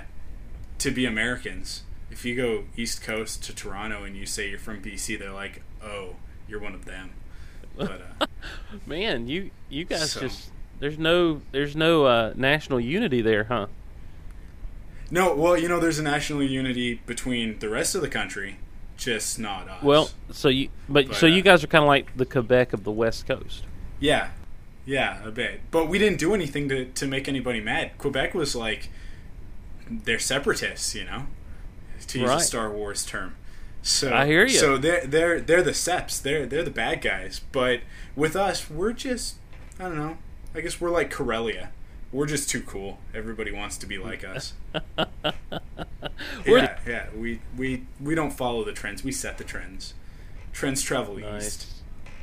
to be Americans. If you go East Coast to Toronto and you say you're from BC, they're like, "Oh, you're one of them." But uh, Man, you you guys So- just there's no there's no uh, national unity there, huh? no, well, you know, there's a national unity between the rest of the country, just not us. Well, so you but, But, so uh, you guys are kind of like the Quebec of the West Coast. Yeah, yeah, a bit. But we didn't do anything to, to make anybody mad. Quebec was like they're separatists, you know, to use Right. a Star Wars term. So I hear ya. So they're they're they're the Seps. They're they're the bad guys. But with us, we're just I don't know. I guess we're like Corellia. We're just too cool. Everybody wants to be like us. Yeah, yeah. We, we we don't follow the trends. We set the trends. Trends travel Nice, east.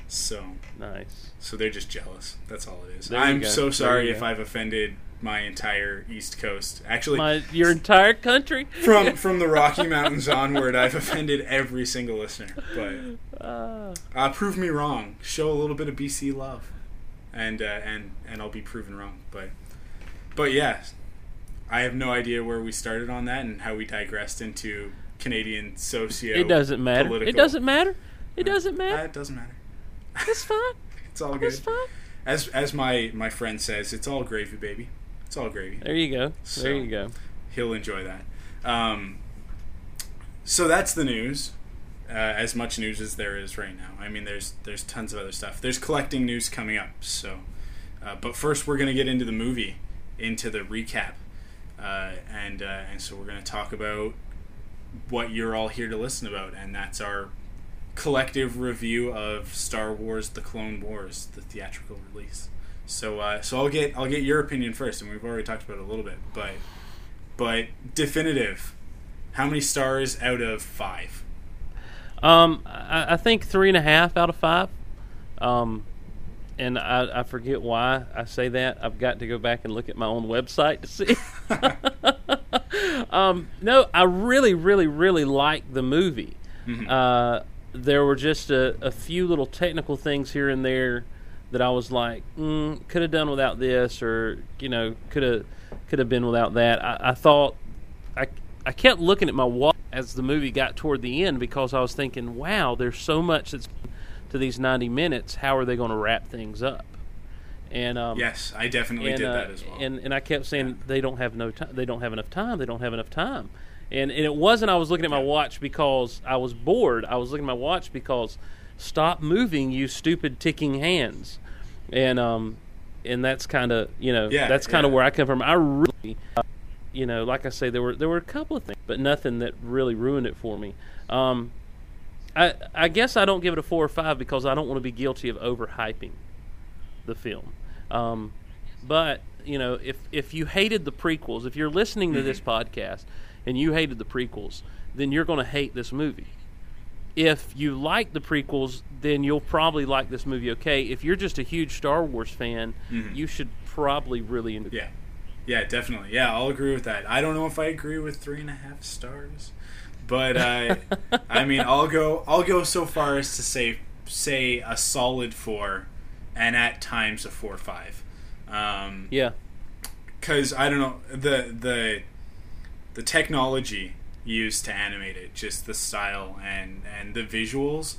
So nice. so they're just jealous. That's all it is. I'm go. so sorry if. I've offended my entire East Coast. Actually, My your entire country. from from the Rocky Mountains onward, I've offended every single listener. But Uh, uh, prove me wrong. Show a little bit of BC love, and uh, and and I'll be proven wrong. But but yeah, I have no idea where we started on that and how we digressed into Canadian socio. it doesn't matter. It doesn't matter. It doesn't matter. it doesn't matter. It's fine. It's all good. It's fine. As as my my friend says, it's all gravy, baby. It's all gravy. There you go. So- There you go. He'll enjoy that. Um, so that's the news. Uh, as much news as there is right now. I mean, there's there's tons of other stuff. There's collecting news coming up. So, uh, but first we're gonna get into the movie, into the recap, uh, and uh, and so we're going to talk about what you're all here to listen about, and that's our collective review of Star Wars: The Clone Wars, the theatrical release. So uh, so I'll get I'll get your opinion first, and we've already talked about it a little bit, but but definitive. How many stars out of five? Um, I, I think three and a half out of five. Um, and I, I forget why I say that. I've got to go back and look at my own website to see. um, no, I really, really, really like the movie. Mm-hmm. Uh, there were just a, a few little technical things here and there that I was like, mm, could have done without this, or you know, could have could have been without that. I, I thought I I kept looking at my watch as the movie got toward the end because I was thinking, wow, there's so much that's to these 90 minutes. How are they going to wrap things up? And um, Yes, I definitely and, did uh, that as well. And and I kept saying they don't have no time. They don't have enough time. They don't have enough time. And and it wasn't I was looking at my watch because I was bored. I was looking at my watch because stop moving, you stupid ticking hands. And um and that's kind of you know Yeah, that's kind of yeah. where I come from. I really. Uh, you know, like I say, there were there were a couple of things, but nothing that really ruined it for me. Um, I I guess I don't give it a four or five because I don't want to be guilty of overhyping the film. Um, but you know, if if you hated the prequels, if you're listening to this podcast and you hated the prequels, then you're going to hate this movie. If you like the prequels, then you'll probably like this movie. Okay, if you're just a huge Star Wars fan, you should probably really enjoy. Yeah, yeah, definitely. Yeah, I'll agree with that. I don't know if I agree with three and a half stars, but I, I mean, I'll go. I'll go so far as to say say a solid four, and at times a four five. Um, Yeah, because I don't know the the the technology used to animate it, just the style and and the visuals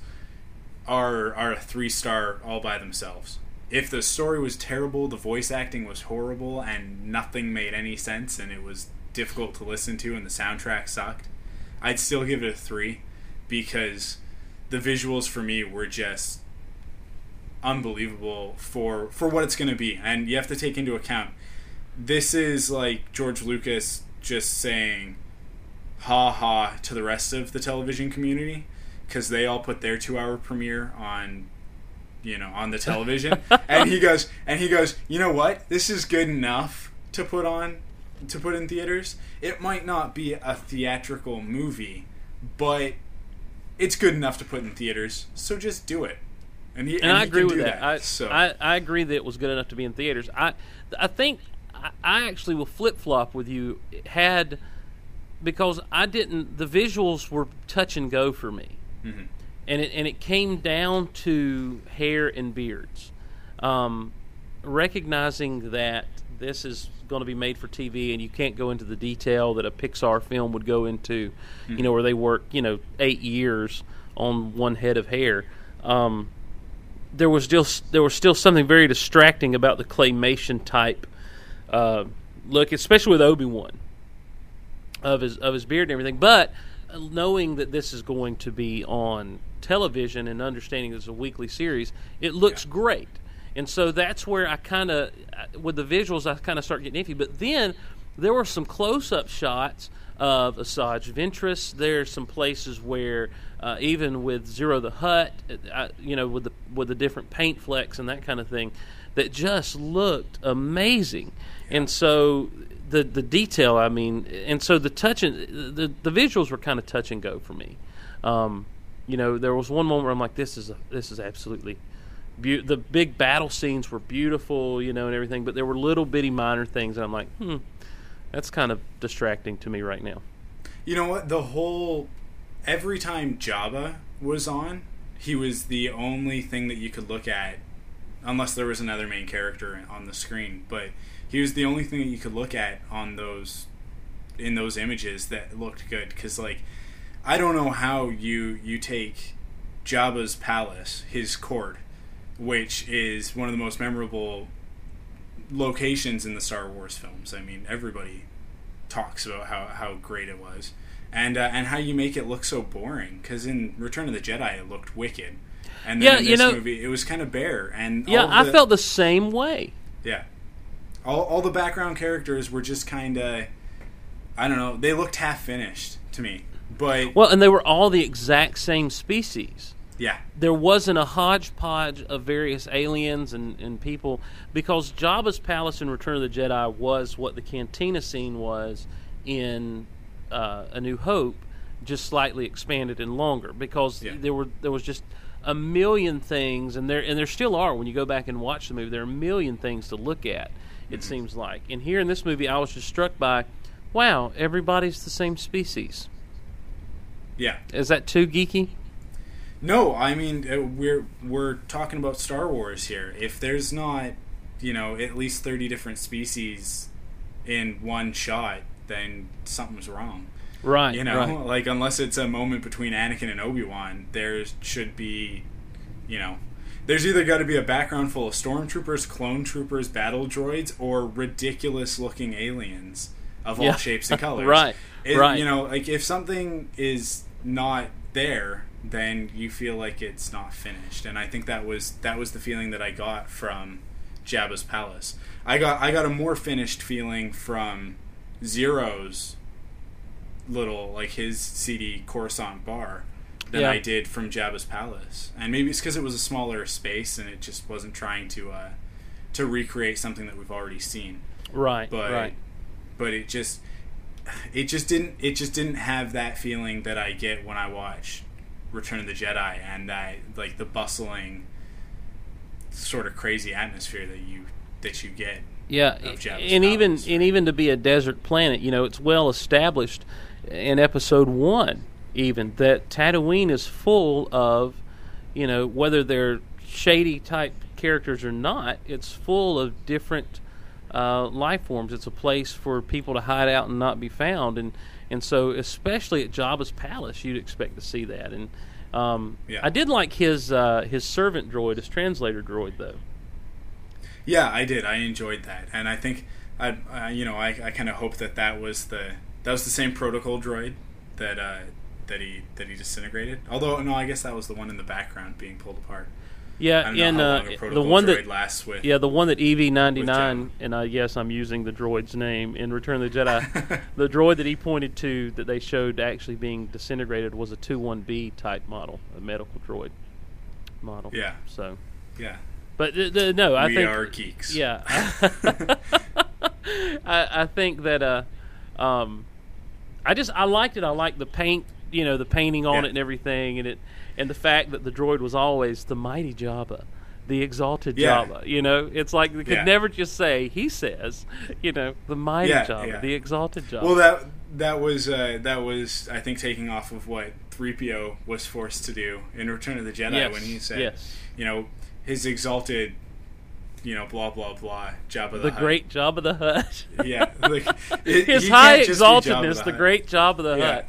are are a three star all by themselves. If the story was terrible, the voice acting was horrible, and nothing made any sense, and it was difficult to listen to, and the soundtrack sucked, I'd still give it a three because the visuals for me were just unbelievable for for what it's going to be and you have to take into account this is like George Lucas just saying ha ha to the rest of the television community because they all put their two hour premiere on you know on the television and he goes and he goes you know what this is good enough to put on to put in theaters it might not be a theatrical movie but it's good enough to put in theaters so just do it and, he, and, I agree with do that. I, so I I agree that it was good enough to be in theaters. I I think I, I actually will flip flop with you. Had because I didn't. The visuals were touch and go for me, Mm-hmm. and it and it came down to hair and beards. Um, recognizing that this is going to be made for TV, and you can't go into the detail that a Pixar film would go into, you know, where they work, you know, eight years on one head of hair. Um, there was still there was still something very distracting about the claymation type uh, look, especially with Obi Wan of his of his beard and everything. But uh, knowing that this is going to be on television and understanding it's a weekly series, it looks great. And so that's where I kind of, with the visuals, I kind of start getting iffy. But then there were some close-up shots of Asajj Ventress. There's some places where, uh, even with Ziro the Hutt, uh, you know, with the with the different paint flecks and that kind of thing, that just looked amazing. And so the the detail, I mean, and so the touch and the the visuals were kind of touch and go for me. Um, you know, there was one moment where I'm like, this is a, this is absolutely. Be- the big battle scenes were beautiful, you know, and everything, but there were little bitty minor things. And I'm like, hmm, that's kind of distracting to me right now. You know what? The whole every time Jabba was on, he was the only thing that you could look at, unless there was another main character on the screen. But he was the only thing that you could look at on those in those images that looked good. Because like, I don't know how you you take Jabba's palace, his court, which is one of the most memorable locations in the Star Wars films. I mean, everybody talks about how, how great it was, and uh, and how you make it look so boring. Because in Return of the Jedi, it looked wicked, and then Yeah, in you know- movie, it was kind of bare. And Yeah, all I the- felt the same way. yeah, All all the background characters were just kind of, I don't know. They looked half finished to me, but Well, and they were all the exact same species. yeah, There wasn't a hodgepodge of various aliens and, and people because Jabba's palace in Return of the Jedi was what the cantina scene was in uh, A New Hope, just slightly expanded and longer because Yeah. there were there was just a million things and there and there still are when you go back and watch the movie there are a million things to look at it seems like and here in this movie I was just struck by wow everybody's the same species yeah. is that too geeky No, I mean uh, we're we're talking about Star Wars here. If there's not, you know, at least thirty different species in one shot, then something's wrong. right You know, right. like unless it's a moment between Anakin and Obi Wan, there should be, you know, there's either got to be a background full of stormtroopers, clone troopers, battle droids, or ridiculous looking aliens of all Yeah. shapes and colors. Right, It- right. You know, like if something is not there, then you feel like it's not finished, and I think that was that was the feeling that I got from Jabba's palace. I got I got a more finished feeling from Ziro's little like his seedy Coruscant bar than Yeah. I did from Jabba's palace, and maybe it's because it was a smaller space and it just wasn't trying to uh, to recreate something that we've already seen. right But right but it just it just didn't it just didn't have that feeling that I get when I watch Return of the Jedi and that like the bustling sort of crazy atmosphere that you that you get. Yeah, of Jabba's and even palace, and even to be a desert planet, you know, it's well established in Episode One, even that Tatooine is full of, you know, whether they're shady type characters or not, it's full of different uh, life forms. It's a place for people to hide out and not be found, and and so especially at Jabba's palace, you'd expect to see that. And um, Yeah. I did like his uh, his servant droid, his translator droid, though. Yeah, I did. I enjoyed that, and I think I, I you know, I, I kind of hope that that was the that was the same protocol droid that uh, that he that he disintegrated. Although no, I guess that was the one in the background being pulled apart. I Yeah, don't know and how uh, a the one droid that lasts with. Yeah, the one that EV-9D9, and uh, yes, I'm using the droid's name in Return of the Jedi. the droid that he pointed to that they showed actually being disintegrated was a two one B type model, a medical droid model. Yeah. So, yeah. but uh, the, no, I we think are geeks. yeah, I, I think that uh, um, I just I liked it. I liked the paint, you know, the painting on Yeah. it and everything, and it and the fact that the droid was always the mighty Jabba, the exalted Yeah. Jabba. You know, it's like they could Yeah. never just say he says, you know, the mighty Yeah, Jabba, the exalted Jabba. Well, that that was uh, that was I think taking off of what 3PO was forced to do in Return of the Jedi Yes, when he said, yes. you know, his exalted, you know, blah blah blah, Jabba the, the Hutt. great Jabba the Hutt. yeah, like it, His high can't just be Jabba exaltedness, the Hutt. great Jabba the Yeah. Hutt.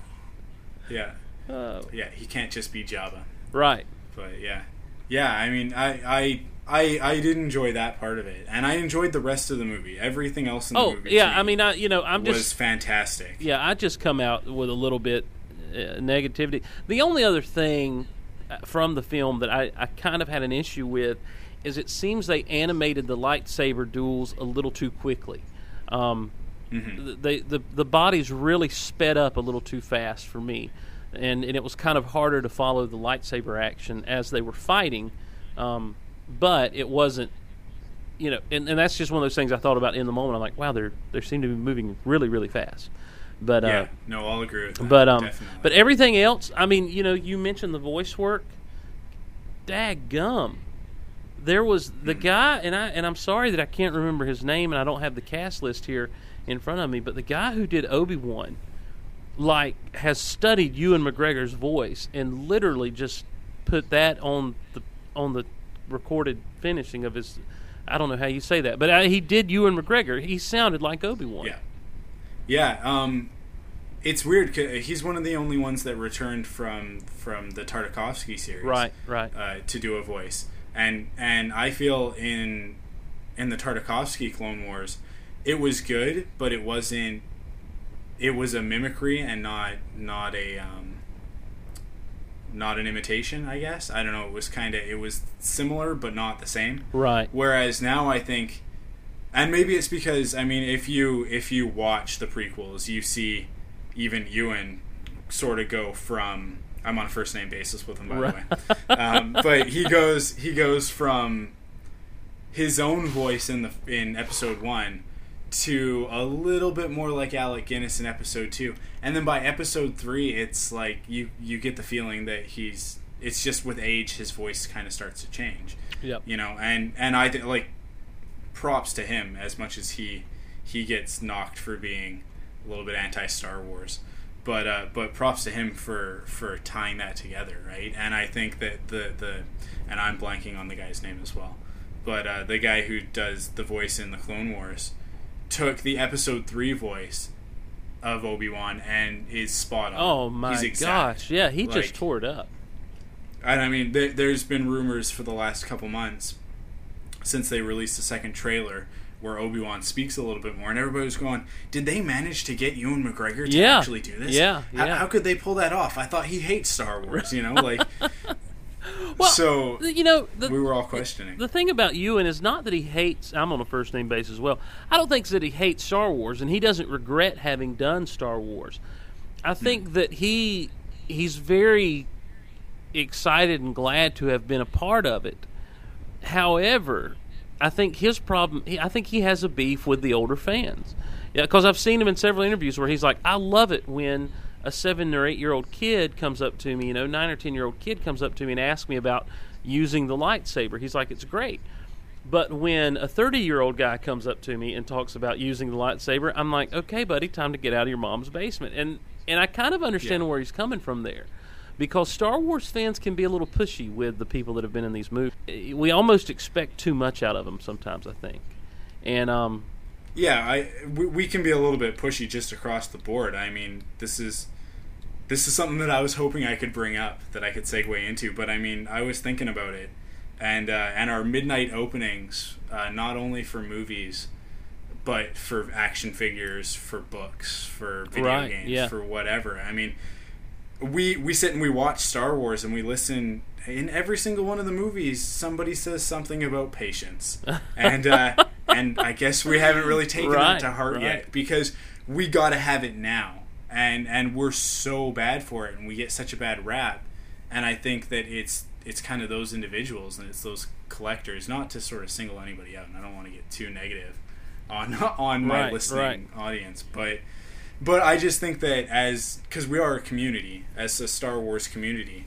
Yeah, Oh, yeah, he can't just be Jabba. right. But yeah, yeah. I mean, I, I, I, I did enjoy that part of it, and I enjoyed the rest of the movie. Everything else in the Oh, movie, yeah. me I mean, I you know, I'm was just fantastic. yeah, I just come out with a little bit uh, negativity. The only other thing uh, from the film that I, I kind of had an issue with is it seems they animated the lightsaber duels a little too quickly. Um, Mm-hmm. they, the the bodies really sped up a little too fast for me, and and it was kind of harder to follow the lightsaber action as they were fighting. Um, but it wasn't you know, and, and that's just one of those things I thought about in the moment. I'm like, wow, they're they seem to be moving really, really fast. But uh, yeah, no, I'll agree with that. but um, definitely. but everything else, I mean, you know, you mentioned the voice work. Dag gum, there was the guy, and I and I'm sorry that I can't remember his name, and I don't have the cast list here in front of me. But the guy who did Obi Wan, like, has studied Ewan McGregor's voice and literally just put that on the on the recorded finishing of his. I don't know how you say that, but uh, he did Ewan McGregor. He sounded like Obi Wan. Yeah, yeah. Um, it's weird. 'cause he's one of the only ones that returned from from the Tartakovsky series, Right, right. Uh, to do a voice, and and I feel in in the Tartakovsky Clone Wars, it was good, but it wasn't. It was a mimicry and not not a um, not an imitation. I guess I don't know. It was kind of it was similar but not the same. Right. Whereas now I think and maybe it's because I mean, if you if you watch the prequels, you see even Ewan sort of go from I'm on a first name basis with him by Right. the way, um, but he goes he goes from his own voice in the in episode one to a little bit more like Alec Guinness in episode two, and then by episode three, it's like you you get the feeling that he's it's just with age his voice kind of starts to change. Yep. you know and and i think like props to him as much as he he gets knocked for being a little bit anti star wars. But uh but props to him for for tying that together right? And i think that the the and i'm blanking on the guy's name as well but uh the guy who does the voice in the clone wars took the episode 3 voice of obi-wan and is spot on Oh my gosh! Yeah, he Like- just tore it up. And I mean, there, there's been rumors for the last couple months since they released the second trailer where Obi Wan speaks a little bit more, and everybody was going, "Did they manage to get Ewan McGregor to Yeah. actually do this? Yeah, How, yeah. how could they pull that off? I thought he hates Star Wars, you know, like." Well, so You know, the, we were all questioning. the thing about Ewan is not that he hates. I'm on a first name basis as well. I don't think that he hates Star Wars, and he doesn't regret having done Star Wars. I hmm. think that he he's very excited and glad to have been a part of it. However, I think his problem. I think he has a beef with the older fans. Yeah, because I've seen him in several interviews where he's like, "I love it when a seven or eight year old kid comes up to me, you know, nine or ten year old kid comes up to me and asks me about using the lightsaber." He's like, "It's great." But when a 30 year old guy comes up to me and talks about using the lightsaber, I'm like, okay, buddy, time to get out of your mom's basement. And and I kind of understand Yeah. where he's coming from there. Because Star Wars fans can be a little pushy with the people that have been in these movies. We almost expect too much out of them sometimes, I think. And um, yeah, I we, we can be a little bit pushy just across the board. I mean, this is this is something that I was hoping I could bring up that I could segue into, but I mean, I was thinking about it, and uh, and our midnight openings, uh, not only for movies, but for action figures, for books, for video Right, games, yeah. for whatever. I mean, we we sit and we watch Star Wars and we listen. In every single one of the movies, somebody says something about patience, and uh, and I guess we haven't really taken Right, it to heart right. yet because we got to have it now, and and we're so bad for it, and we get such a bad rap, and I think that it's it's kind of those individuals and it's those collectors, not to sort of single anybody out, and I don't want to get too negative on on my Right, listening right. audience, but but I just think that as because we are a community, as a Star Wars community,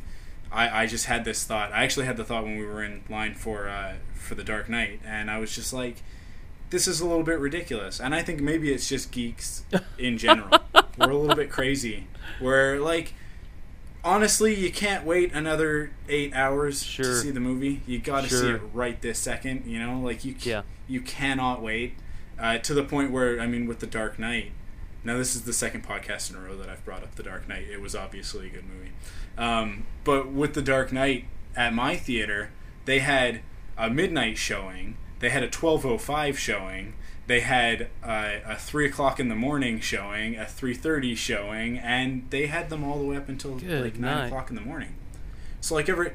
I, I just had this thought. I actually had the thought when we were in line for uh, for the Dark Knight, and I was just like, this is a little bit ridiculous. And I think maybe it's just geeks in general. we're a little bit crazy. We're like. Honestly, you can't wait another eight hours to see the movie. You got to see it right this second. You know, like you, Yeah. you cannot wait uh, to the point where I mean, with the Dark Knight, now this is the second podcast in a row that I've brought up The Dark Knight. It was obviously a good movie, um, but with The Dark Knight at my theater, they had a midnight showing. They had a twelve oh five showing. They had uh, a three o'clock in the morning showing, a three thirty showing, and they had them all the way up until Good like nine night. o'clock in the morning. So like every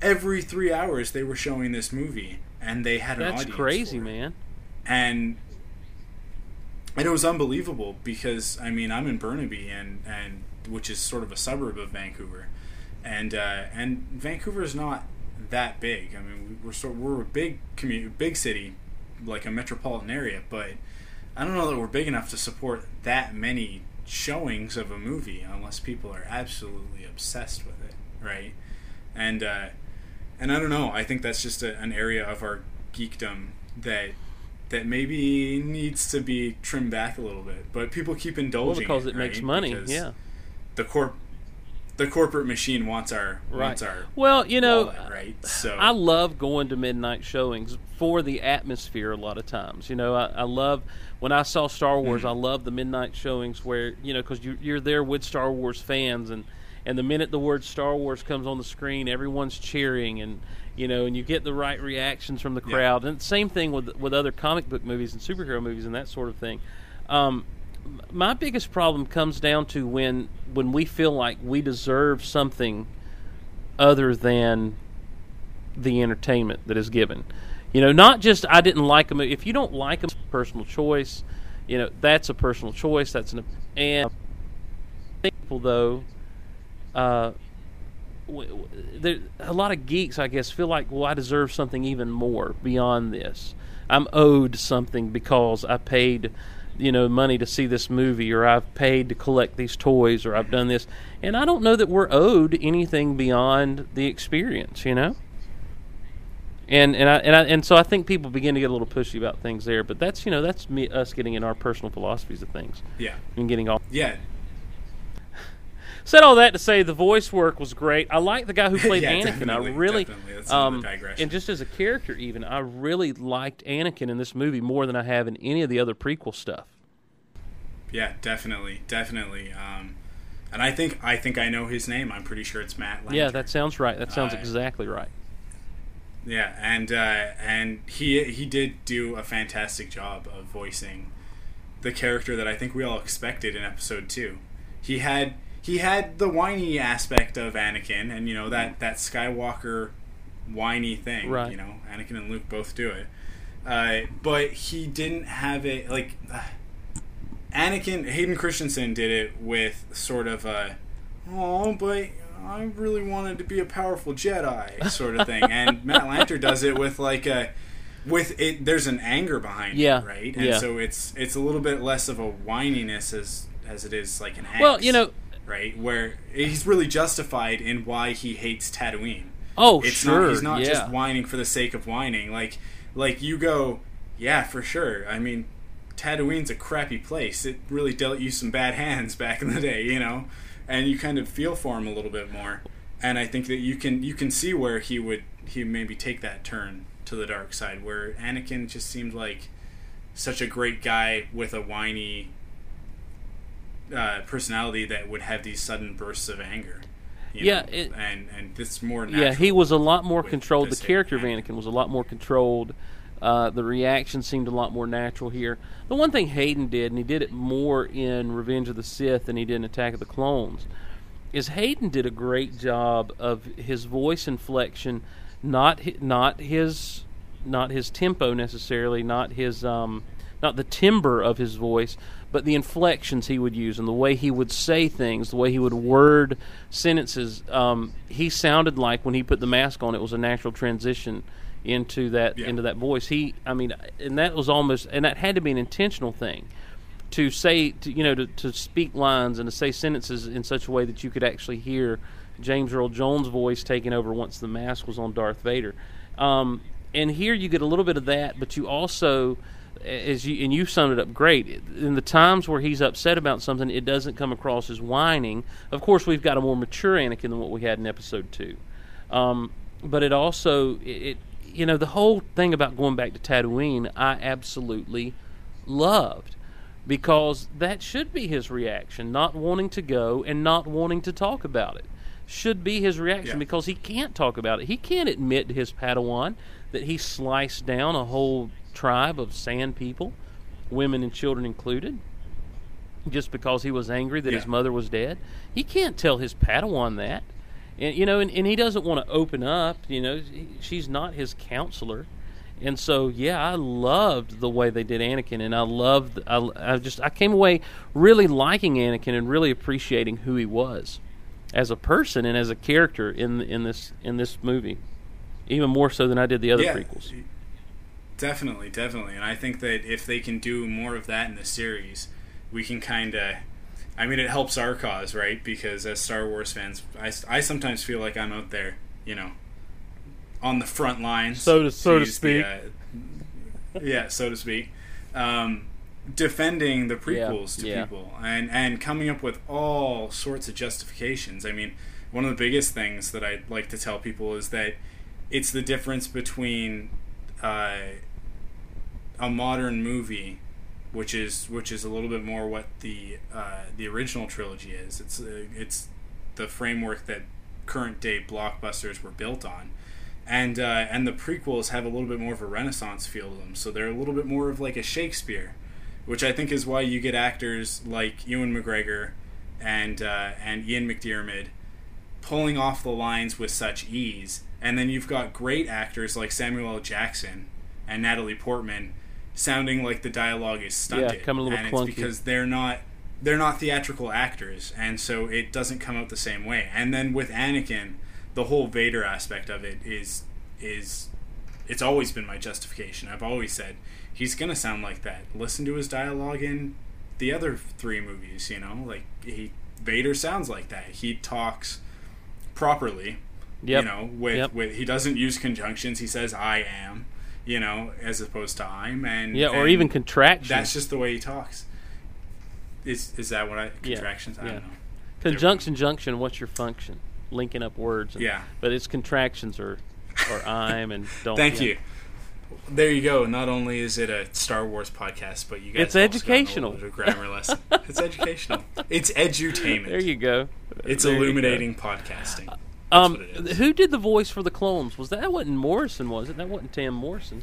every three hours they were showing this movie, and they had an that's audience crazy, for it man. and and it was unbelievable because I mean I'm in Burnaby and and which is sort of a suburb of Vancouver, and uh, and Vancouver is not that big. I mean we're sort we're a big community, big city, like a metropolitan area, but I don't know that we're big enough to support that many showings of a movie unless people are absolutely obsessed with it, right? And uh, and I don't know. I think that's just a, an area of our geekdom that that maybe needs to be trimmed back a little bit. But people keep indulging Well, because it, it makes money. Because Yeah. the corp the corporate machine wants our Right. wants our Well, you know, wallet, right? So I love going to midnight showings for the atmosphere a lot of times. You know, I, I love when I saw Star Wars. Mm. I love the midnight showings where you know because you, you're there with Star Wars fans, and and the minute the word Star Wars comes on the screen, everyone's cheering, and you know, and you get the right reactions from the Yeah. crowd. And same thing with with other comic book movies and superhero movies and that sort of thing. Um, my biggest problem comes down to when when we feel like we deserve something other than the entertainment that is given. You know, not just I didn't like him. If you don't like a personal choice. You know, that's a personal choice. That's an and people though. Uh, there, a lot of geeks, I guess, feel like, well, I deserve something even more beyond this. I'm owed something because I paid, you know, money to see this movie, or I've paid to collect these toys, or I've done this, and I don't know that we're owed anything beyond the experience, you know. And and I, and I, and so I think people begin to get a little pushy about things there, but that's you know that's me us getting in our personal philosophies of things Yeah. and getting all Yeah. Said all that to say the voice work was great. I like the guy who played Yeah, Anakin. I really, definitely. That's another um, and just as a character, even I really liked Anakin in this movie more than I have in any of the other prequel stuff. Yeah, definitely, definitely. Um, and I think I think I know his name. I'm pretty sure it's Matt. Yeah, that sounds right. That sounds Uh, exactly right. Yeah, and uh, and he he did do a fantastic job of voicing the character that I think we all expected in episode two. He had he had the whiny aspect of Anakin, and you know that that Skywalker whiny thing. Right. You know, Anakin and Luke both do it, uh, but he didn't have it like. Uh, Anakin Hayden Christensen did it with sort of a, oh, but I really wanted to be a powerful Jedi sort of thing, and Matt Lanter does it with like a, with it. There's an anger behind Yeah, it, right? And yeah. so it's it's a little bit less of a whininess as as it is like an. Well, you know, right? Where he's really justified in why he hates Tatooine. oh It's sure, not he's not yeah, just whining for the sake of whining. Like like you go, yeah, for sure. I mean, Tatooine's a crappy place. It really dealt you some bad hands back in the day, you know, and you kind of feel for him a little bit more. And I think that you can you can see where he would he maybe take that turn to the dark side, where Anakin just seemed like such a great guy with a whiny uh, personality that would have these sudden bursts of anger. you Yeah, know, it- and and this more yeah. He was a lot more controlled. The character of Anakin. Was a lot more controlled. Uh, the reaction seemed a lot more natural here. The one thing Hayden did, and he did it more in Revenge of the Sith than he did in Attack of the Clones, is Hayden did a great job of his voice inflection, not hi- not his not his tempo necessarily, not his um, not the timbre of his voice, but the inflections he would use and the way he would say things, the way he would word sentences. Um, he sounded like when he put the mask on, it was a natural transition into that Yeah. into that voice. He, I mean, and that was almost, and that had to be an intentional thing to say, to, you know, to, to speak lines and to say sentences in such a way that you could actually hear James Earl Jones' voice taking over once the mask was on Darth Vader. Um, and here you get a little bit of that, but you also, as you and you summed it up great. In the times where he's upset about something, it doesn't come across as whining. Of course, we've got a more mature Anakin than what we had in Episode Two, um, but it also it, it you know the whole thing about going back to Tatooine, I absolutely loved because that should be his reaction, not wanting to go and not wanting to talk about it. Should be his reaction Yeah. because he can't talk about it. He can't admit to his Padawan that he sliced down a whole tribe of sand people, women and children included, just because he was angry that his mother was dead. He can't tell his Padawan that. And you know, and, and he doesn't want to open up. You know, she's not his counselor, and so yeah, I loved the way they did Anakin, and I loved. I, I just I came away really liking Anakin and really appreciating who he was as a person and as a character in in this in this movie, even more so than I did the other Yeah. prequels. Definitely, definitely. And I think that if they can do more of that in the series, we can kind of. I mean, it helps our cause, right? Because as Star Wars fans, I, I sometimes feel like I'm out there, you know, on the front lines. So to- so to use the, uh, yeah, so to speak. Um, defending the prequels to yeah. people and, and coming up with all sorts of justifications. I mean, one of the biggest things that I like to tell people is that it's the difference between uh, a modern movie, which is which is a little bit more what the uh, the original trilogy is. It's uh, it's the framework that current day blockbusters were built on, and uh, and the prequels have a little bit more of a Renaissance feel to them. So they're a little bit more of like a Shakespeare, which I think is why you get actors like Ewan McGregor and uh, and Ian McDiarmid pulling off the lines with such ease. And then you've got great actors like Samuel L. Jackson, and Natalie Portman sounding like the dialogue is stunted. come a little and clunky. it's because they're not they're not theatrical actors, and so it doesn't come out the same way. And then with Anakin, the whole Vader aspect of it is is it's always been my justification. I've always said he's gonna sound like that. Listen to his dialogue in the other three movies. You know, like he Vader sounds like that. He talks properly. Yep. You know, with Yep. with he doesn't use conjunctions. He says "I am," you know, as opposed to "I'm," and Yeah, or and even contractions. That's just the way he talks. Is is that what I Yeah, contractions? I yeah. don't know. Conjunction, junction. What's your function? Linking up words. and- Yeah. But its contractions are, or I'm and don't. Thank yeah. you. There you go. Not only is it a Star Wars podcast, but you guys It's a educational. of grammar lesson. It's educational. It's edutainment. There you go. It's There you go. illuminating podcasting. Um, what it is. who did the voice for the clones? Was that, that wasn't Morrison? Was it? That wasn't Tem Morrison.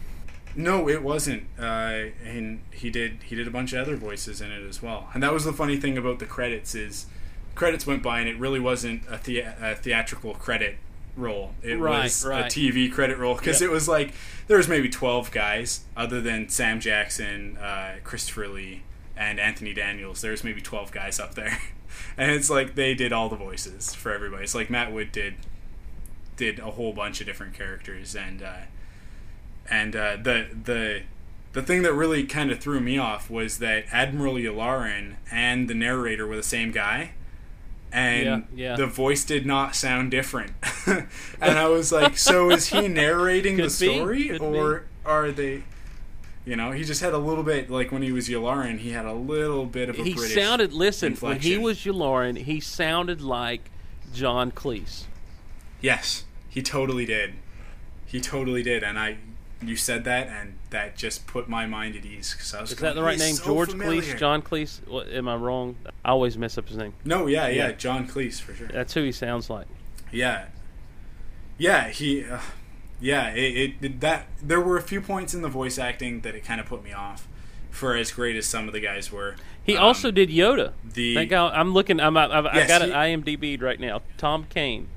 No, it wasn't. Uh, and he did he did a bunch of other voices in it as well. And that was the funny thing about the credits is credits went by and it really wasn't a, thea- a theatrical credit roll. It Right, was right. a TV credit roll because Yep. it was like there was maybe twelve guys other than Sam Jackson, uh, Christopher Lee, and Anthony Daniels. There was maybe twelve guys up there, and it's like they did all the voices for everybody. It's like Matt Wood did did a whole bunch of different characters and. Uh, and uh, the the the thing that really kind of threw me off was that Admiral Yularen and the narrator were the same guy, and Yeah, yeah. the voice did not sound different. and I was like, so is he narrating the story, or are they? You know, he just had a little bit like when he was Yularen, he had a little bit of a He British sounded. Listen, when he was Yularen, he sounded like John Cleese. Yes, he totally did. He totally did, and I. You said that, and that just put my mind at ease. Cause I was Is going, that the right name? so George familiar." Cleese? John Cleese? What, am I wrong? I always mess up his name. No, yeah, yeah, Yeah. John Cleese for sure. That's who he sounds like. Yeah, yeah, he, uh, yeah, it, it that there were a few points in the voice acting that it kind of put me off. For as great as some of the guys were, He Um, also did Yoda. the That guy, I'm looking. I'm. I, I, I got he- IMDb'd right now. Tom Kane.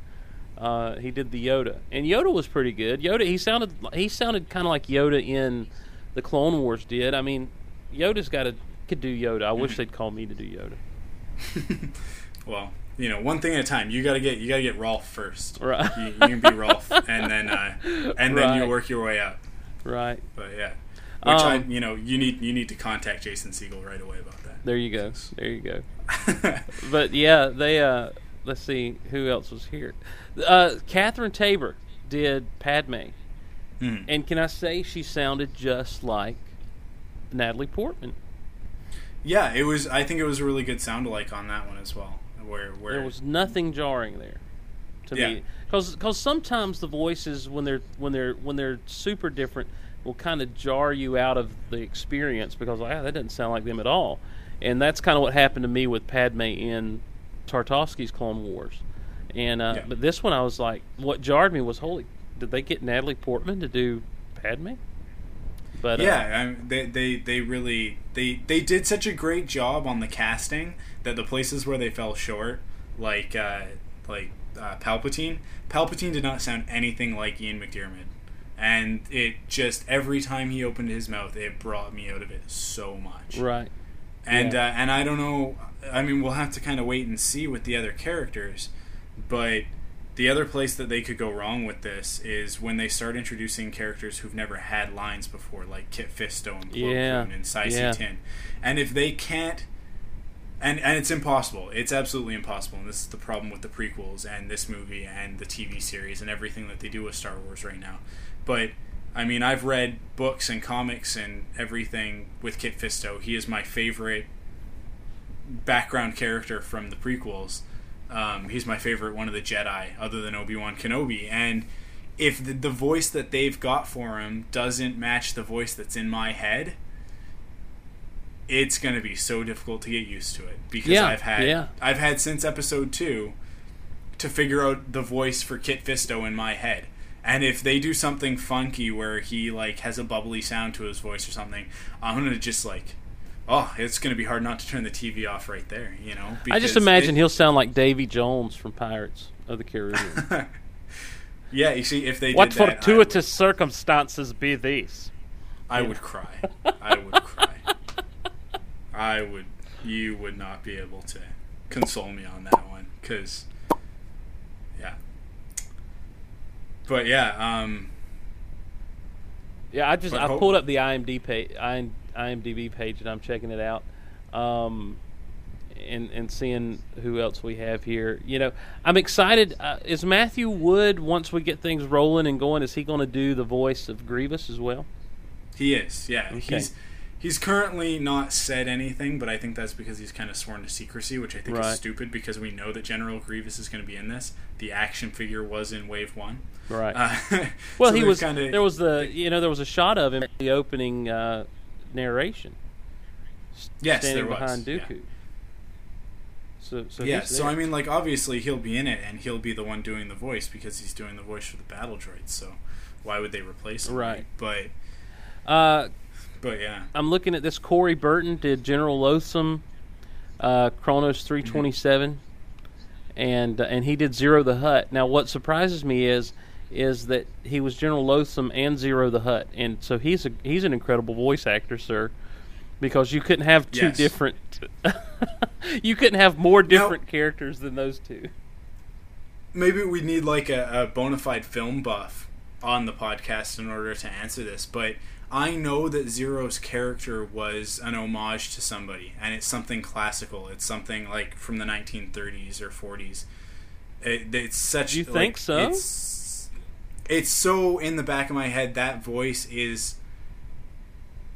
Uh, he did the Yoda, and Yoda was pretty good. Yoda, he sounded. He sounded kind of like Yoda in the Clone Wars did. I mean, Yoda's got to could do Yoda. I Mm-hmm. wish they'd call me to do Yoda. well, you know, one thing at a time. You gotta get you gotta get Rolf first. Right. You, you can be Rolf, and then uh, and then you work your way up. Right. But yeah, which I Um, you know you need you need to contact Jason Segel right away about that. There you go. There you go. But yeah, they. Uh, let's see who else was here. Uh, Catherine Taber did Padme, Mhm. and can I say she sounded just like Natalie Portman? Yeah, it was. I think it was a really good sound alike on that one as well. Where where There was nothing jarring there to Yeah. me because sometimes the voices when they're when they're when they're super different will kind of jar you out of the experience because ah, that doesn't sound like them at all, and that's kind of what happened to me with Padme in Tartakovsky's Clone Wars, and uh, Yeah. but this one I was like, what jarred me was holy, did they get Natalie Portman to do Padme? But uh, yeah, I mean, they, they they really they they did such a great job on the casting that the places where they fell short, like uh, like uh, Palpatine, Palpatine did not sound anything like Ian McDiarmid, and it just every time he opened his mouth, it brought me out of it so much. right, and Yeah. uh, and I don't know. I mean, we'll have to kind of wait and see with the other characters, but the other place that they could go wrong with this is when they start introducing characters who've never had lines before, like Kit Fisto and Plo Yeah, and Sai yeah. Tin, and if they can't. And, and it's impossible. It's absolutely impossible. And this is the problem with the prequels and this movie and the TV series and everything that they do with Star Wars right now. But I mean, I've read books and comics and everything with Kit Fisto. He is my favorite background character from the prequels. Um, he's my favorite one of the Jedi, other than Obi Wan Kenobi. And if the, the voice that they've got for him doesn't match the voice that's in my head, it's going to be so difficult to get used to it because Yeah, I've had yeah. I've had since episode two to figure out the voice for Kit Fisto in my head. And if they do something funky where he like has a bubbly sound to his voice or something, I'm gonna just like, oh, it's gonna be hard not to turn the TV off right there. You know, I just imagine it- he'll sound like Davy Jones from Pirates of the Caribbean. yeah, you see, if they what did that, fortuitous circumstances be these? I Yeah. would cry. I would cry. I would. You would not be able to console me on that one, because, yeah. But yeah, um, Yeah, I just I hope- pulled up the IMDb page, IMDb page, and I'm checking it out, um, and and seeing who else we have here. You know, I'm excited. Uh, is Matthew Wood once we get things rolling and going? Is he going to do the voice of Grievous as well? he is. Yeah, Okay. he's he's currently not said anything, but I think that's because he's kind of sworn to secrecy, which I think Right. is stupid because we know that General Grievous is going to be in this. The action figure was in Wave One. Right. Uh, well, so he was. kinda- there was the you know there was a shot of him in the opening uh, narration. Yes, standing there was, behind yeah. So, so yeah, so. I mean, like, obviously he'll be in it, and he'll be the one doing the voice because he's doing the voice for the battle droids. So why would they replace him? Right. But, Uh, but yeah, I'm looking at this. Corey Burton did General Loathsom, uh, Kronos 327, and uh, and he did Ziro the Hutt. Now, what surprises me is is that he was General Loathsom and Ziro the Hutt, and so he's a he's an incredible voice actor, sir. Because you couldn't have two Yes. different, you couldn't have more different characters than those two. maybe we need like a, a bona fide film buff on the podcast in order to answer this. But I know that Ziro's character was an homage to somebody, and it's something classical. It's something like from the 1930s or 40s. It, it's such. You like, think so? It's, it's so in the back of my head that voice is.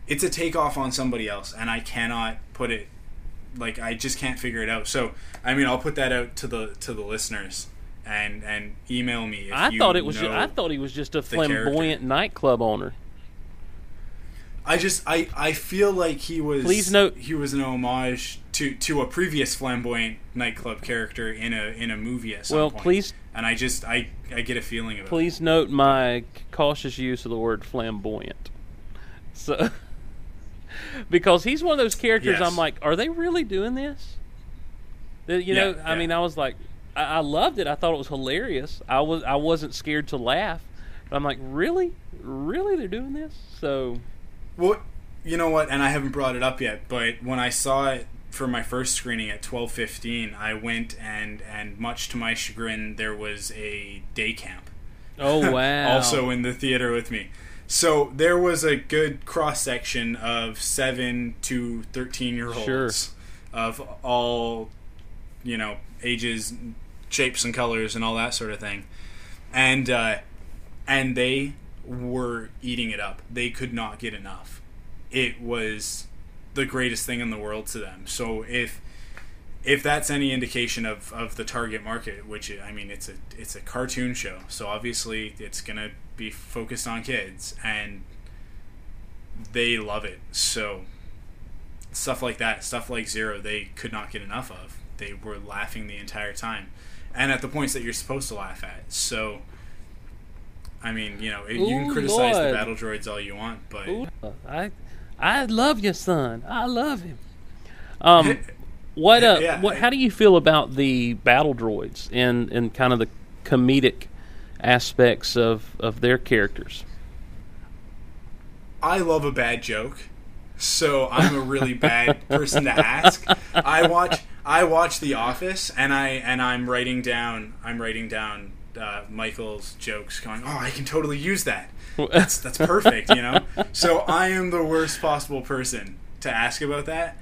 It's a takeoff on somebody else, and I cannot put it. Like I just can't figure it out. So I mean, I'll put that out to the to the listeners and and email me. If I you thought it was. Ju- know- I thought he was just a character. flamboyant nightclub owner. I just I I feel like he was. Please note- he was an homage to to a previous flamboyant nightclub character in a in a movie at some Well, point. please- And I just I I get a feeling of it. Please note my cautious use of the word flamboyant. So, because he's one of those characters, Yes. I'm like, are they really doing this? You know, Yeah, I yeah. mean, I was like, I, I loved it. I thought it was hilarious. I was, I wasn't scared to laugh. But I'm like, really, really, they're doing this? So, Well, you know what? And I haven't brought it up yet, but when I saw it for my first screening at twelve fifteen, I went and and much to my chagrin, there was a day camp. oh wow, also in the theater with me. So there was a good cross section of seven to thirteen year olds Sure. of all, you know, ages, shapes, and colors, and all that sort of thing, and uh, and they were eating it up. They could not get enough. It was the greatest thing in the world to them. So if if that's any indication of, of the target market, which I mean, it's a it's a cartoon show, so obviously it's gonna be focused on kids, and they love it. So stuff like that, stuff like Ziro, they could not get enough of. They were laughing the entire time, and at the points that you're supposed to laugh at. So, I mean, you know, you can criticize the battle droids all you want, but Ooh, I, I love your son. I love him. Um, what uh, Yeah. what? How do you feel about the battle droids and and kind of the comedic aspects of of their characters? I love a bad joke, so I'm a really bad person to ask. I watch I watch The Office, and I and I'm writing down I'm writing down uh, Michael's jokes, going, "Oh, I can totally use that. That's that's perfect," you know. So I am the worst possible person to ask about that.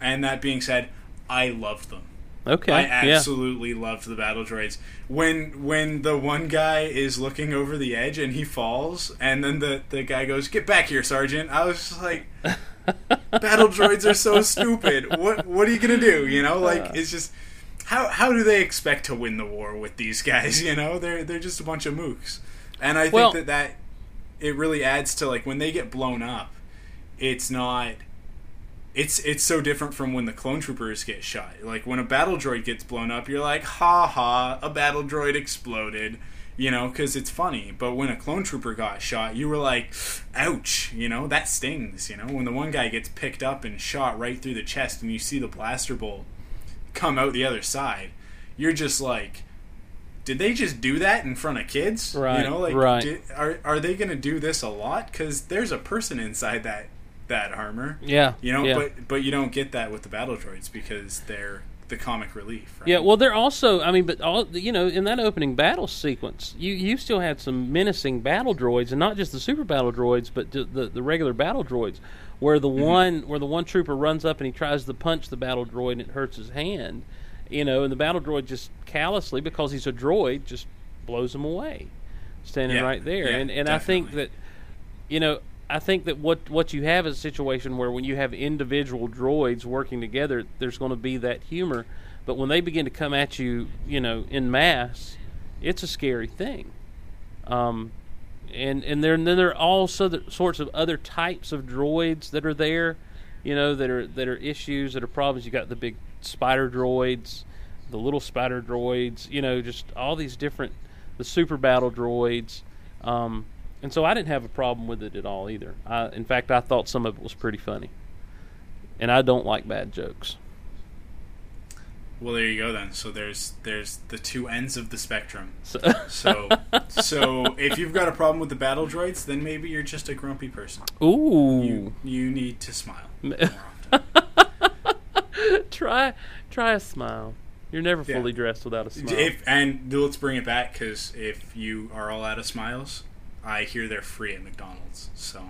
And that being said, I love them. Okay, I yeah, absolutely loved the battle droids. When when the one guy is looking over the edge and he falls, and then the, the guy goes, "Get back here, Sergeant!" I was just like, "Battle droids are so stupid. What what are you gonna do? You know, like it's just how how do they expect to win the war with these guys? You know, they're they're just a bunch of mooks." And I think Well- that that it really adds to like when they get blown up, it's not it's it's so different from when the clone troopers get shot. Like when a battle droid gets blown up, you're like, ha ha, a battle droid exploded, you know, because it's funny. But when a clone trooper got shot, you were like, ouch, you know, that stings. You know, when the one guy gets picked up and shot right through the chest, and you see the blaster bolt come out the other side, you're just like, did they just do that in front of kids? Right, You know, like, right. did- are are they going to do this a lot? Because there's a person inside that that armor. Yeah, You know, yeah. but but you don't get that with the battle droids because they're the comic relief. Right? Yeah, well, they're also. I mean, but all you know, in that opening battle sequence, you you still had some menacing battle droids, and not just the super battle droids, but the the, the regular battle droids, where the mm-hmm. one where the one trooper runs up and he tries to punch the battle droid and it hurts his hand, you know, and the battle droid just callously because he's a droid just blows him away, standing Yeah, right there, yeah, and and I think that, you know. I think that what what you have is a situation where when you have individual droids working together, there's going to be that humor. But when they begin to come at you, you know, in mass, it's a scary thing. Um, and and then there are all sorts of other types of droids that are there, you know, that are that are issues that are problems. You got the big spider droids, the little spider droids, you know, just all these different, the super battle droids. Um, and so I didn't have a problem with it at all either. I, in fact, I thought some of it was pretty funny. And I don't like bad jokes. Well, there you go then. So there's there's the two ends of the spectrum. So, So so if you've got a problem with the battle droids, then maybe you're just a grumpy person. ooh, You you need to smile more often. try try a smile. You're never Yeah. fully dressed without a smile. If and let's bring it back because if you are all out of smiles, I hear they're free at McDonald's. So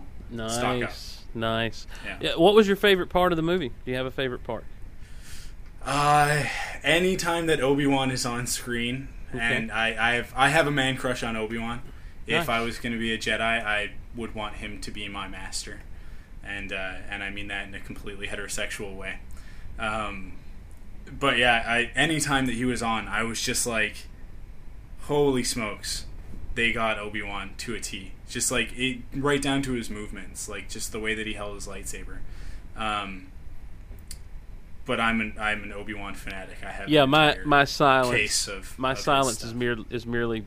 stock up. nice, nice. Yeah. Yeah, what was your favorite part of the movie? Do you have a favorite part? Uh, anytime that Obi Wan is on screen, Okay. and I, I have I have a man crush on Obi Wan. If Nice. I was going to be a Jedi, I would want him to be my master, and uh, and I mean that in a completely heterosexual way. Um, but yeah, I anytime that he was on, I was just like, holy smokes, they got Obi Wan to a T. Just like it, right down to his movements, like just the way that he held his lightsaber. Um, but I'm an I'm an Obi Wan fanatic. I have Yeah, my my silence. case of my of silence is mere is merely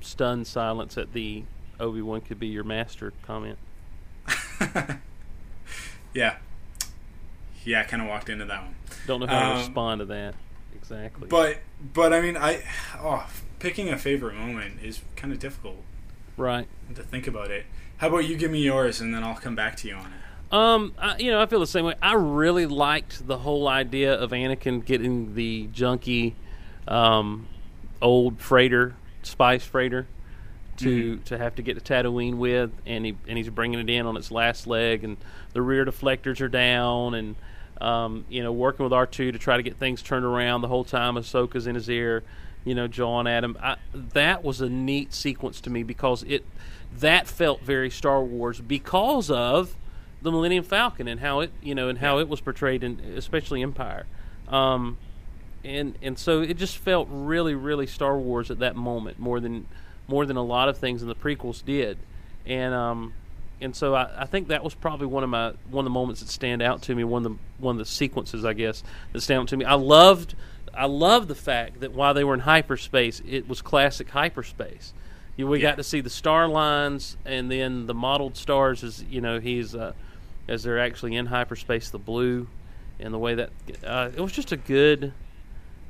stunned silence at the Obi Wan could be your master comment. yeah, yeah. I kind of walked into that one, Don't know how to Um, respond to that exactly. but but I mean I oh picking a favorite moment is kind of difficult right. to think about it. How about you give me yours and then I'll come back to you on it. Um, I, you know, I feel the same way. I really liked the whole idea of Anakin getting the junky, um, old freighter, spice freighter, to to have to get to Tatooine with, and he and he's bringing it in on its last leg, and the rear deflectors are down, and um, you know, working with R two to try to get things turned around the whole time. Ahsoka's in his ear, you know, John Adam. I, that was a neat sequence to me because it that felt very Star Wars because of the Millennium Falcon and how it you know and how it was portrayed in especially Empire, um, and and so it just felt really really Star Wars at that moment more than more than a lot of things in the prequels did, and um, and so I, I think that was probably one of my one of the moments that stand out to me one of the one of the sequences I guess that stand out to me. I loved I loved the fact that while they were in hyperspace, it was classic hyperspace. You, we Yeah. got to see the star lines and then the modeled stars as you know he's uh, as they're actually in hyperspace, the blue and the way that uh, it was just a good.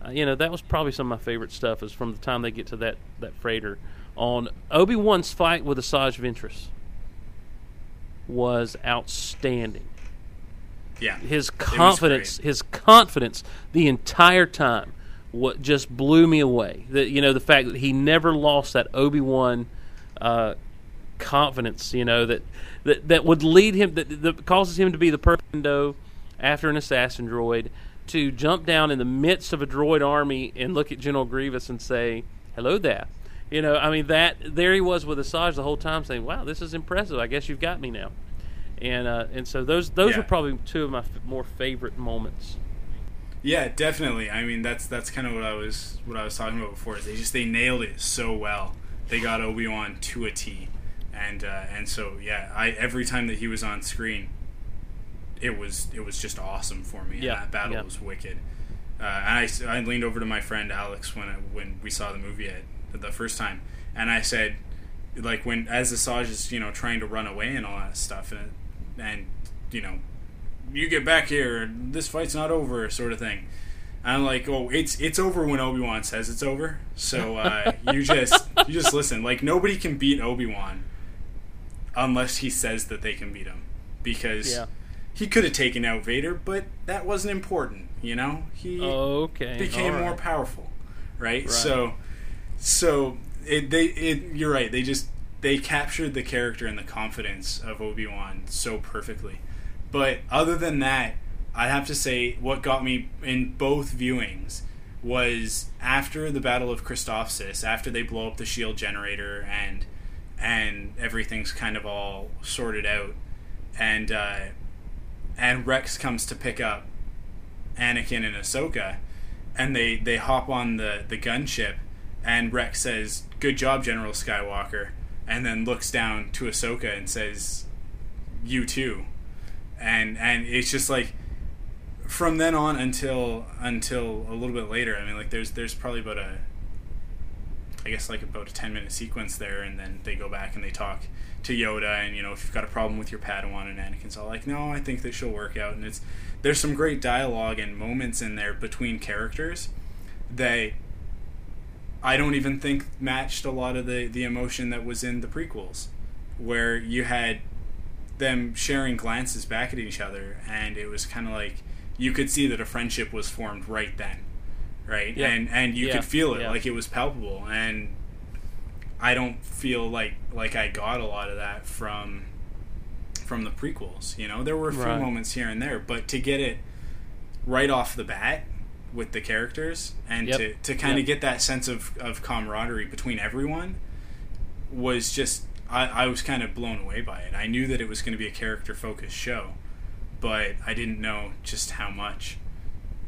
Uh, you know that was probably some of my favorite stuff is from the time they get to that that freighter on Obi Wan's fight with Asajj Ventress was outstanding. Yeah, his confidence his confidence the entire time what just blew me away. That you know the fact that he never lost that obi-wan uh, confidence you know that, that that would lead him that, that causes him to be the perfect window after an assassin droid to jump down in the midst of a droid army and look at general grievous and say hello there you know i mean that there he was with asajj the whole time saying wow this is impressive i guess you've got me now and uh, and so those those Yeah. were probably two of my f- more favorite moments. yeah, definitely. I mean, that's that's kind of what I was what I was talking about before. Is they just they nailed it so well. They got Obi Wan to a T, and uh, and so yeah, I every time that he was on screen, it was it was just awesome for me. and Yeah, that battle yeah. was wicked. Uh, and I, I leaned over to my friend Alex when I, when we saw the movie at, the first time, and I said, like when as Asajj is you know trying to run away and all that stuff, and and you know, you get back here, this fight's not over, sort of thing. I'm like, oh, it's it's over when Obi Wan says it's over. So uh, you just you just listen. Like nobody can beat Obi Wan unless he says that they can beat him, because Yeah. he could have taken out Vader, but that wasn't important. You know, he Okay. became all more powerful, right? Right. So, so it, they it you're right. They just they captured the character and the confidence of Obi Wan so perfectly. But other than that, I have to say what got me in both viewings was after the Battle of Christophsis, after they blow up the shield generator and and everything's kind of all sorted out, and uh, and Rex comes to pick up Anakin and Ahsoka, and they they hop on the the gunship, and Rex says, "Good job, General Skywalker," and then looks down to Ahsoka and says, "You too," and and it's just like from then on until until a little bit later. I mean, like there's there's probably about a I guess like about a ten minute sequence there, and then they go back and they talk to Yoda, and you know if you've got a problem with your Padawan, and Anakin's all like, "No, I think that she'll work out," and it's there's some great dialogue and moments in there between characters that I don't even think matched a lot of the the emotion that was in the prequels, where you had them sharing glances back at each other, and it was kind of like you could see that a friendship was formed right then, right? Yeah. And and you Yeah. could feel it Yeah. like it was palpable, and I don't feel like like I got a lot of that from from the prequels. You know, there were a few Right. moments here and there, but to get it right off the bat with the characters and Yep. to, to kind of Yep. get that sense of, of camaraderie between everyone was just I, I was kind of blown away by it. I knew that it was going to be a character focused show, but I didn't know just how much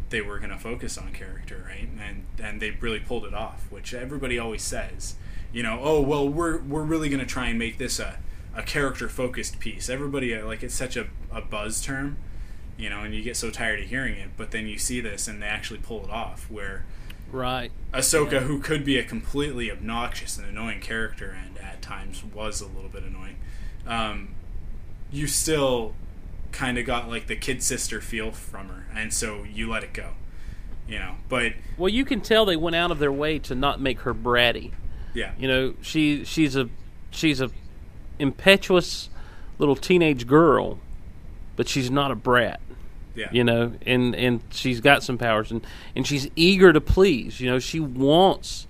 they were going to focus on character, right? And and they really pulled it off, which everybody always says. You know, oh well, we're we're really going to try and make this a, a character focused piece. Everybody like it's such a, a buzz term, you know, and you get so tired of hearing it. But then you see this and they actually pull it off, where Right. Ahsoka, Yeah. who could be a completely obnoxious and annoying character, and at times was a little bit annoying, um, you still kind of got like the kid sister feel from her, and so you let it go, you know. But Well, you can tell they went out of their way to not make her bratty. yeah, You know, she she's a she's a impetuous little teenage girl, but she's not a brat. Yeah, You know, and and she's got some powers, and and she's eager to please. You know, she wants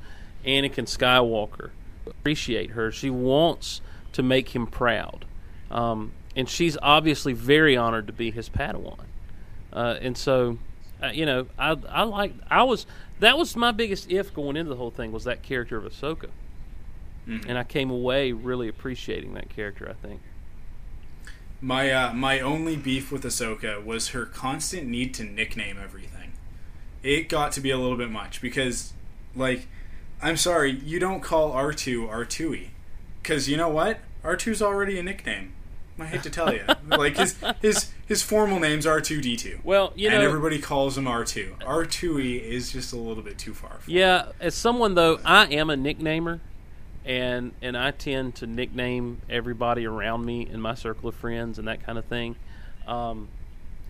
Anakin Skywalker appreciate her. She wants to make him proud, um, and she's obviously very honored to be his Padawan. Uh, and so, uh, you know, I I like I was that was my biggest if going into the whole thing was that character of Ahsoka, Mhm. and I came away really appreciating that character. I think. My uh, my only beef with Ahsoka was her constant need to nickname everything. It got to be a little bit much because, like, I'm sorry, you don't call R two R two E, because you know what, R 2s already a nickname. I hate to tell you, like his his his formal name's R two D two. Well, you know, and everybody calls him R two. R two E is just a little bit too far. For Yeah, as someone though, I am a nicknamer, and and I tend to nickname everybody around me in my circle of friends and that kind of thing. Um,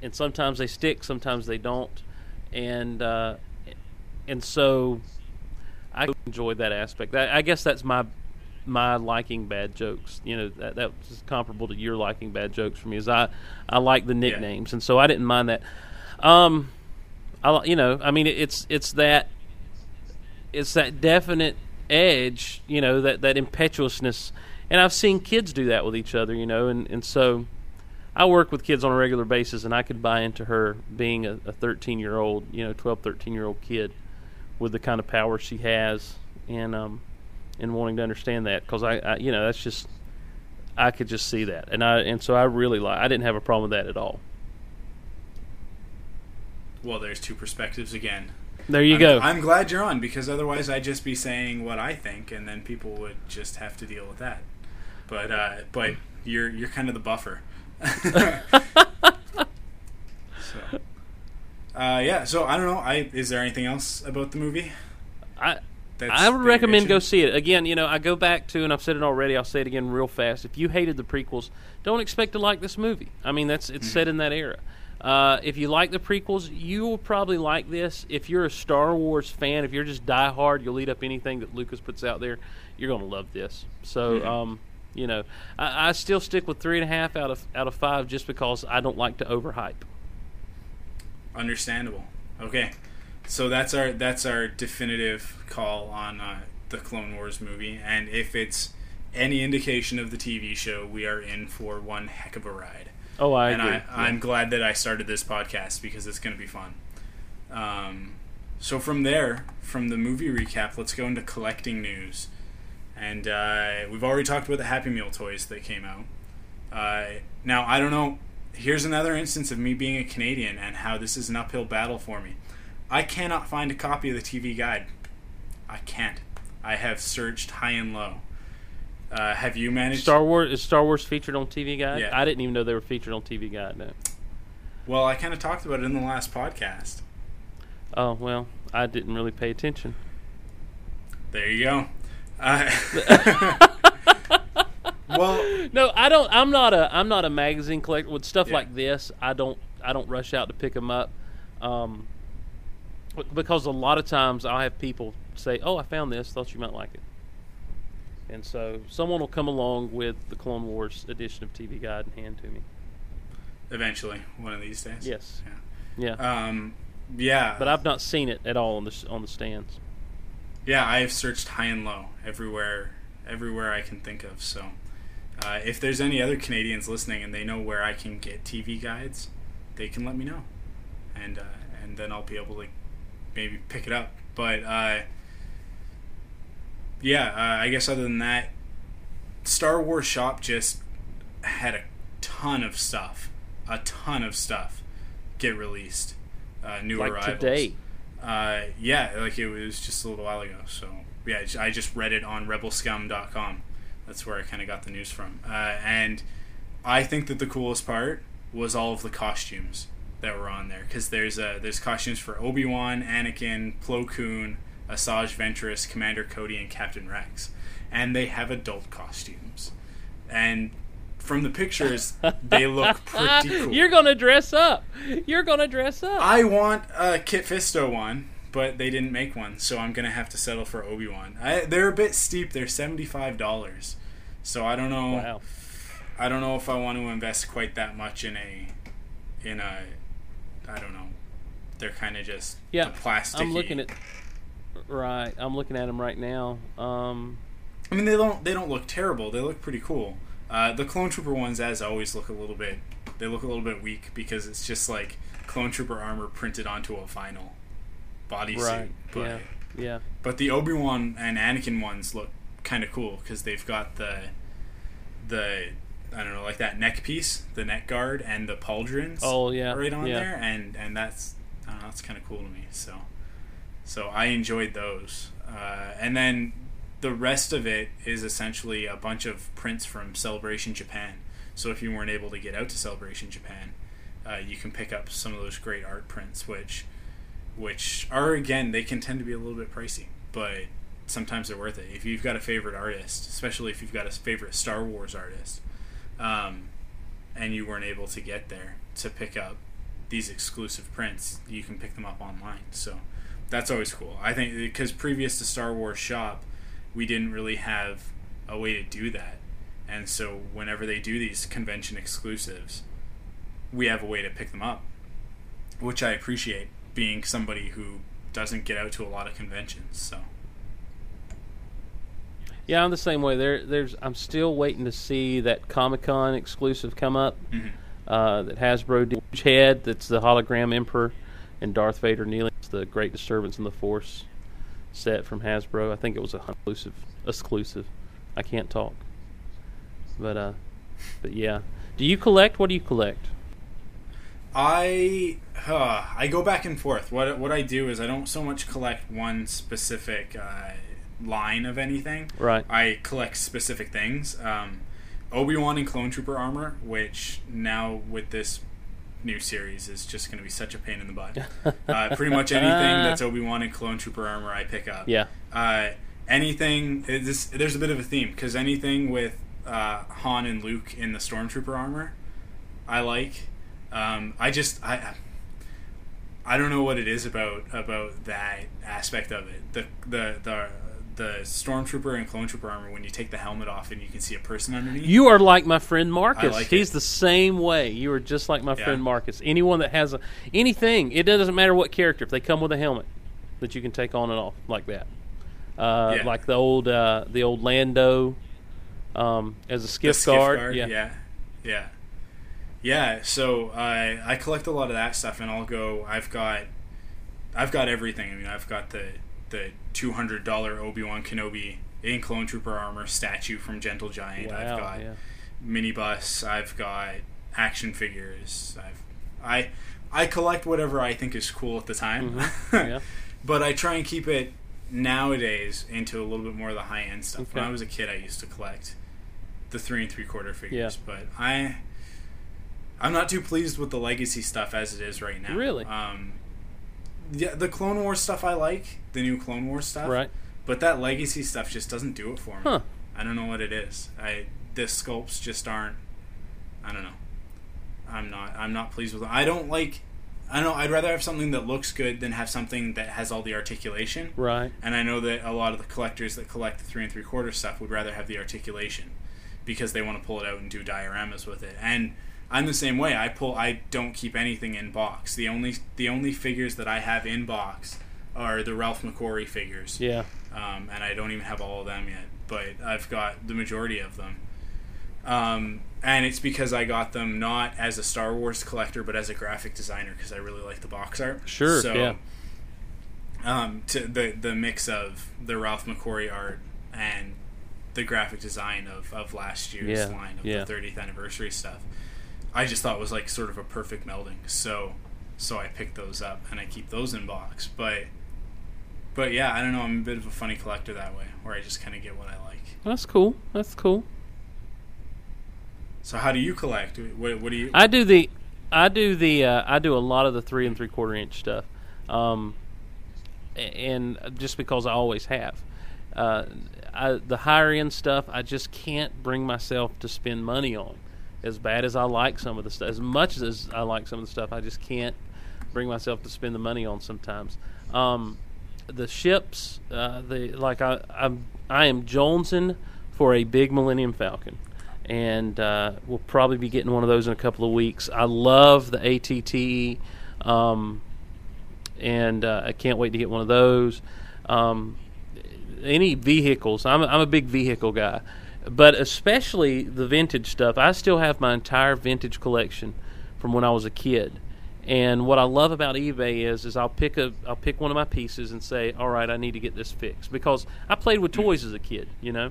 and sometimes they stick, sometimes they don't, and uh, and so I enjoyed that aspect. I, I guess that's my my liking bad jokes. You know that that was comparable to your liking bad jokes for me. Is I I like the nicknames, and so I didn't mind that. Um, I you know I mean it, it's it's that it's that definite edge, you know, that that impetuousness. And I've seen kids do that with each other, you know, and and so I work with kids on a regular basis, and I could buy into her being a, a 13 year old, you know, 12, 13 year old kid with the kind of power she has, and um, and wanting to understand that because I, I, you know, that's just I could just see that, and I and so I really like. I didn't have a problem with that at all. well, there's two perspectives again. There you I'm, go. I'm glad you're on because otherwise I'd just be saying what I think, and then people would just have to deal with that. But uh, but you're you're kind of the buffer. so, uh, yeah. So I don't know. I is there anything else about the movie? I That's I would recommend go see it. Again, you know, I go back to, and I've said it already. I'll say it again real fast. If you hated the prequels, don't expect to like this movie. I mean, that's it's Mm-hmm. set in that era. Uh, if you like the prequels, you will probably like this. If you're a Star Wars fan, if you're just diehard, you'll eat up anything that Lucas puts out there. You're going to love this. So, Mhm. um, you know, I, I still stick with three and a half out of out of five, just because I don't like to overhype. Understandable. Okay, so that's our that's our definitive call on uh, the Clone Wars movie, and if it's any indication of the TV show, we are in for one heck of a ride. Oh, I and agree. I, I'm glad that I started this podcast because it's going to be fun. Um, so from there, from the movie recap, let's go into collecting news. And uh, we've already talked about the Happy Meal toys that came out. Uh, now I don't know. Here's another instance of me being a Canadian and how this is an uphill battle for me. I cannot find a copy of the TV guide. I can't. I have searched high and low. Uh, have you managed? Star Wars is Star Wars featured on TV Guide. Yeah. I didn't even know they were featured on TV Guide. No. well, I kind of talked about it in the last podcast. Oh well, I didn't really pay attention. There you go. Uh, well, No, I don't. I'm not a. I'm not a magazine collector with stuff Yeah. like this. I don't. I don't rush out to pick them up, um, because a lot of times I'll have people say, "Oh, I found this. Thought you might like it," and so someone will come along with the Clone Wars edition of TV Guide and hand to me. eventually, one of these days. Yes. Yeah. Yeah, Um, yeah. but I've not seen it at all on the on the stands. yeah, I have searched high and low everywhere, everywhere I can think of. So, uh, if there's any other Canadians listening and they know where I can get TV guides, they can let me know, and uh, and then I'll be able to maybe pick it up. But uh, yeah, uh, I guess other than that, Star Wars Shop just had a ton of stuff, a ton of stuff get released. Uh, new Like arrivals. today. Uh, yeah, like it was just a little while ago. So yeah, I just read it on RebelScum.com. That's where I kind of got the news from. Uh, and I think that the coolest part was all of the costumes that were on there because there's uh, there's costumes for Obi Wan, Anakin, Plo Koon, Asajj Ventress, Commander Cody, and Captain Rex, and they have adult costumes. And from the pictures, they look pretty cool. You're gonna dress up. You're gonna dress up. I want a Kit Fisto one, but they didn't make one, so I'm gonna have to settle for Obi Wan. They're a bit steep. They're seventy five dollars, so I don't know. wow. I don't know if I want to invest quite that much in a, in a, I don't know. They're kind of just Yeah, the plastic. I'm looking at. Right, I'm looking at them right now. Um, I mean, they don't they don't look terrible. They look pretty cool. Uh, the Clone Trooper ones, as always, look a little bit. They look a little bit weak because it's just like Clone Trooper armor printed onto a vinyl bodysuit. right. But Yeah. Yeah. but the Obi Wan and Anakin ones look kind of cool because they've got the the I don't know like that neck piece, the neck guard, and the pauldrons. Oh yeah. right on yeah. there, and and that's I don't know, that's kind of cool to me. So so I enjoyed those, uh, and then the rest of it is essentially a bunch of prints from Celebration Japan. So if you weren't able to get out to Celebration Japan, uh, you can pick up some of those great art prints, which which are again they can tend to be a little bit pricey, but sometimes they're worth it. If you've got a favorite artist, especially if you've got a favorite Star Wars artist, um, and you weren't able to get there to pick up these exclusive prints, you can pick them up online. So that's always cool. I think because previous to Star Wars Shop, we didn't really have a way to do that, and so whenever they do these convention exclusives, we have a way to pick them up, which I appreciate. Being somebody who doesn't get out to a lot of conventions, so Yeah, I'm the same way. There, there's. I'm still waiting to see that Comic Con exclusive come up. mhm. Uh, that Hasbro did. Head. That's the hologram Emperor, and Darth Vader kneeling. It's the Great Disturbance in the Force set from Hasbro. I think it was a exclusive. Exclusive. I can't talk. But uh, but yeah. Do you collect? What do you collect? I uh, I go back and forth. What what I do is I don't so much collect one specific uh, line of anything. Right. I collect specific things. Um, Obi Wan and Clone Trooper armor, which now with this new series is just going to be such a pain in the butt. uh, pretty much anything that's Obi Wan and Clone Trooper armor, I pick up. Yeah. Uh, anything. This, there's a bit of a theme because anything with uh, Han and Luke in the Stormtrooper armor, I like. Um, I just I I don't know what it is about about that aspect of it. The the the the stormtrooper and clone trooper armor when you take the helmet off and you can see a person underneath. You are like my friend Marcus. like He's it. the same way. You are just like my Yeah. friend Marcus. Anyone that has a, anything, it doesn't matter what character, if they come with a helmet that you can take on and off like that. Uh, Yeah. Like the old uh, the old Lando um, as a skiff, skiff guard. yeah, yeah, yeah. Yeah, So I I collect a lot of that stuff, and I'll go. I've got I've got everything. I mean, I've got the the two hundred dollar Obi Wan Kenobi in clone trooper armor statue from Gentle Giant. Wow, I've got yeah. minibus. I've got action figures. I've I I collect whatever I think is cool at the time. Mhm, yeah. but I try and keep it nowadays into a little bit more of the high end stuff. When I was a kid, I used to collect the three and three quarter figures, Yeah. but I I'm not too pleased with the legacy stuff as it is right now. Really? Um, yeah, the Clone Wars stuff I like, the new Clone Wars stuff, Right. But that legacy stuff just doesn't do it for me. Huh. I don't know what it is. I the sculpts just aren't. I don't know. I'm not. I'm not pleased with it. I don't like. I don't know. I'd rather have something that looks good than have something that has all the articulation. Right. And I know that a lot of the collectors that collect the three and three quarter stuff would rather have the articulation because they want to pull it out and do dioramas with it. And I'm the same way. I pull. I don't keep anything in box. The only the only figures that I have in box are the Ralph McQuarrie figures Yeah. um, and I don't even have all of them yet, but I've got the majority of them. Um, and it's because I got them not as a Star Wars collector, but as a graphic designer because I really like the box art. Sure, So, yeah. Um, to the the mix of the Ralph McQuarrie art and the graphic design of, of last year's Yeah, line of yeah. the 30th anniversary stuff, I just thought was like sort of a perfect melding. So, so I picked those up and I keep those in box. But but yeah, I don't know. I'm a bit of a funny collector that way, where I just kind of get what I like. That's cool. That's cool. So how do you collect? What, what do you? I do the, I do the, uh, I do a lot of the three and three quarter inch stuff, um, and just because I always have, uh, I, the higher end stuff I just can't bring myself to spend money on. As bad as I like some of the stuff, as much as I like some of the stuff, I just can't bring myself to spend the money on sometimes. Um, the ships, uh, the like I I'm, I am jonesing for a big Millennium Falcon, and uh, we'll probably be getting one of those in a couple of weeks. I love the ATT, um, and uh, I can't wait to get one of those. Um, any vehicles, I'm a, I'm a big vehicle guy, but especially the vintage stuff. I still have my entire vintage collection from when I was a kid. And what I love about eBay is, is I'll pick a, I'll pick one of my pieces and say, all right, I need to get this fixed because I played with toys as a kid, you know,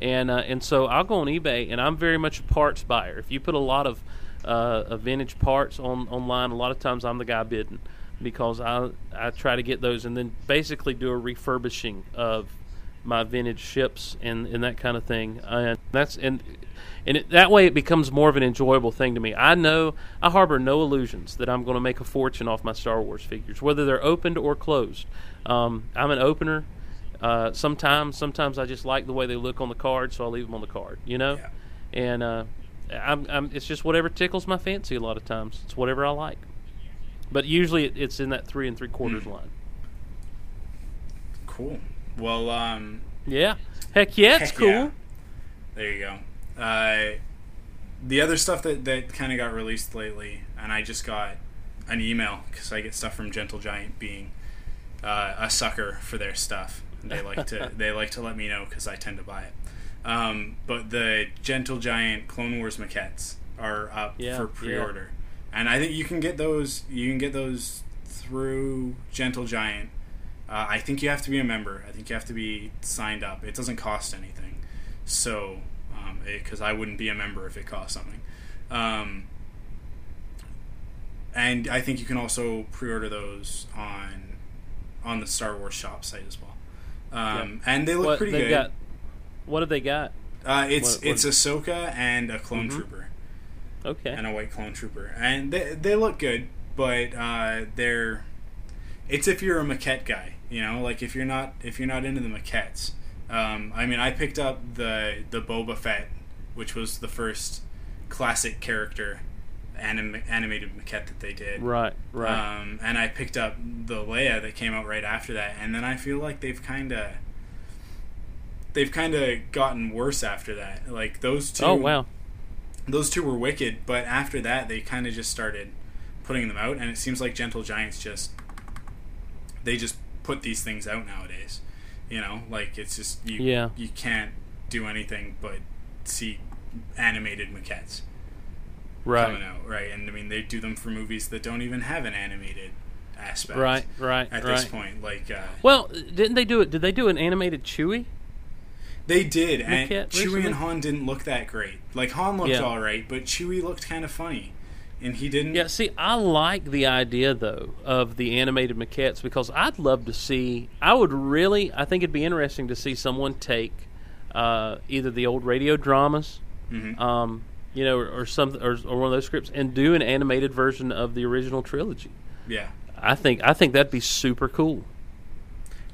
and uh, and so I'll go on eBay and I'm very much a parts buyer. If you put a lot of, uh, vintage parts on online, a lot of times I'm the guy bidding because I I try to get those and then basically do a refurbishing of my vintage ships and, and that kind of thing. And that's and and it, that way it becomes more of an enjoyable thing to me. I know I harbor no illusions that I'm going to make a fortune off my Star Wars figures, whether they're opened or closed. Um, I'm an opener. Uh, sometimes, sometimes I just like the way they look on the card, so I leave them on the card. You know, Yeah. and uh, I'm, I'm, it's just whatever tickles my fancy. A lot of times, it's whatever I like. But usually, it, it's in that three and three quarters Hmm. line. Cool. Well, um, Yeah, heck yeah, it's cool. yeah. there you go. Uh, the other stuff that, that kind of got released lately, and I just got an email because I get stuff from Gentle Giant being uh, a sucker for their stuff. They like to they like to let me know because I tend to buy it. Um, but the Gentle Giant Clone Wars maquettes are up Yeah, for pre-order, and I think you can get those. You can get those through Gentle Giant. Uh, I think you have to be a member. I think you have to be signed up. It doesn't cost anything, so because I wouldn't be a member if it cost something. Um, and I think you can also pre-order those on on the Star Wars shop site as well. Um, And they look What pretty good. got? What have they got? uh, it's what- what- it's Ahsoka and a clone Mhm. trooper Okay. and a white clone trooper, and they they look good, but uh, they're it's if you're a maquette guy, you know, like if you're not if you're not into the maquettes. Um, I mean, I picked up the the Boba Fett, which was the first classic character anim- animated maquette that they did. Right, right. Um, and I picked up the Leia that came out right after that, and then I feel like they've kind of they've kind of gotten worse after that. Like those two. oh wow. those two were wicked, but after that they kind of just started putting them out, and it seems like Gentle Giants just they just put these things out nowadays. You know, like it's just you Yeah. you can't do anything but see animated maquettes Right. coming out, right? And I mean they do them for movies that don't even have an animated aspect, Right, right, At right. this point, like uh, Well, didn't they do it? Did they do an animated Chewie? They did, and Chewie and Han didn't look that great. Like Han looked Yeah. all right, but Chewie looked kind of funny, and he didn't. Yeah, see, I like the idea though of the animated maquettes because I'd love to see. I would really, I think it'd be interesting to see someone take uh, either the old radio dramas, Mhm. um, you know, or, or some, or, or one of those scripts, and do an animated version of the original trilogy. Yeah, I think, I think that'd be super cool.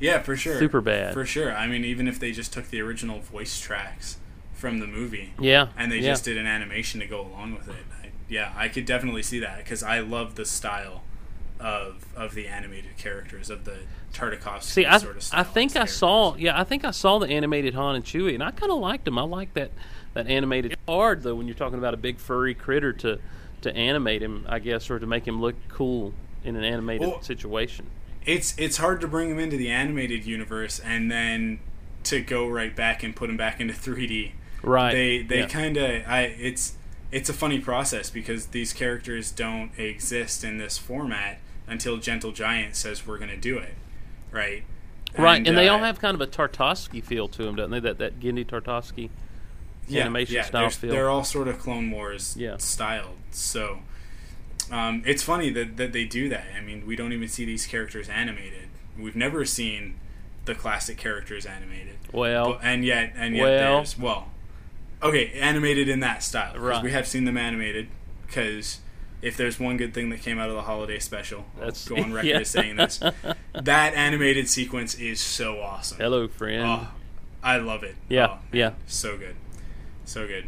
yeah, for sure. Super bad. for sure. I mean, even if they just took the original voice tracks from the movie Yeah, and they yeah. just did an animation to go along with it, yeah, I could definitely see that because I love the style of of the animated characters of the Tartakovsky See, I, sort of I think I saw, yeah, I think I saw the animated Han and Chewie, and I kind of liked them. I like that that animated. It's hard though when you're talking about a big furry critter to to animate him, I guess, or to make him look cool in an animated Well, situation. it's it's hard to bring him into the animated universe and then to go right back and put him back into 3D. Right. They they yeah. kind of I it's it's a funny process because these characters don't exist in this format until Gentle Giant says we're going to do it, right? right, and, they uh, all have kind of a Tartakovsky feel to them, don't they? That that Genndy Tartakovsky yeah, animation yeah, style feel. They're all sort of Clone Wars Yeah. styled. So um, it's funny that, that they do that. I mean, we don't even see these characters animated. We've never seen the classic characters animated. well, But- and yet, and yet, Well- there's well, okay, animated in that style. Right. We have seen them animated because if there's one good thing that came out of the holiday special, That's- I'll go on record yeah. as saying this. that animated sequence is so awesome. hello, friend. Oh, I love it. Yeah, Oh, yeah. So good, so good.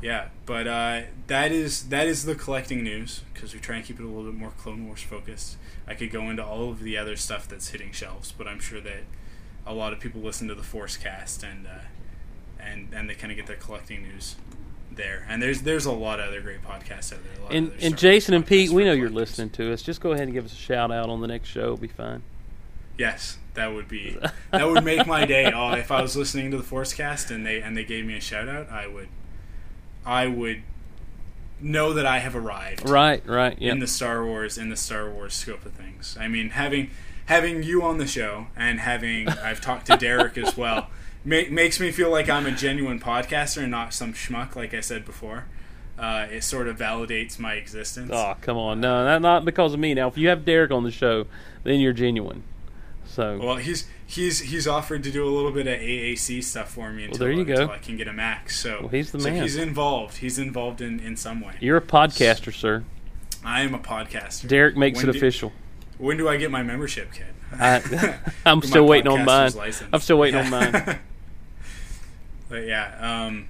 Yeah, but uh, that is that is the collecting news because we try and keep it a little bit more Clone Wars focused. I could go into all of the other stuff that's hitting shelves, but I'm sure that a lot of people listen to the ForceCast and uh, and and they kind of get their collecting news there. And there's there's a lot of other great podcasts out there. a lot and and Jason and Pete, we know you're listening to us. Just go ahead and give us a shout out on the next show. It'll be fine. Yes, that would be that would make my day. Oh, if I was listening to the ForceCast and they and they gave me a shout out, I would I would know that I have arrived Right, right. Yeah. in the Star Wars in the Star Wars scope of things. I mean, having having you on the show and having I've talked to Derek as well ma- makes me feel like I'm a genuine podcaster and not some schmuck like I said before. Uh, it sort of validates my existence. Oh, come on. No, not, not because of me. Now, if you have Derek on the show, then you're genuine. So, Well, he's he's he's offered to do a little bit of AAC stuff for me until, there you go. I can get a Mac. So Well, he's the so man. he's involved. He's involved in, in some way. you're a podcaster, sir. I am a podcaster. Derek makes When it do- official. When do I get my membership kit? I, I'm still waiting on mine. license. I'm still waiting Yeah. on mine. but yeah, um,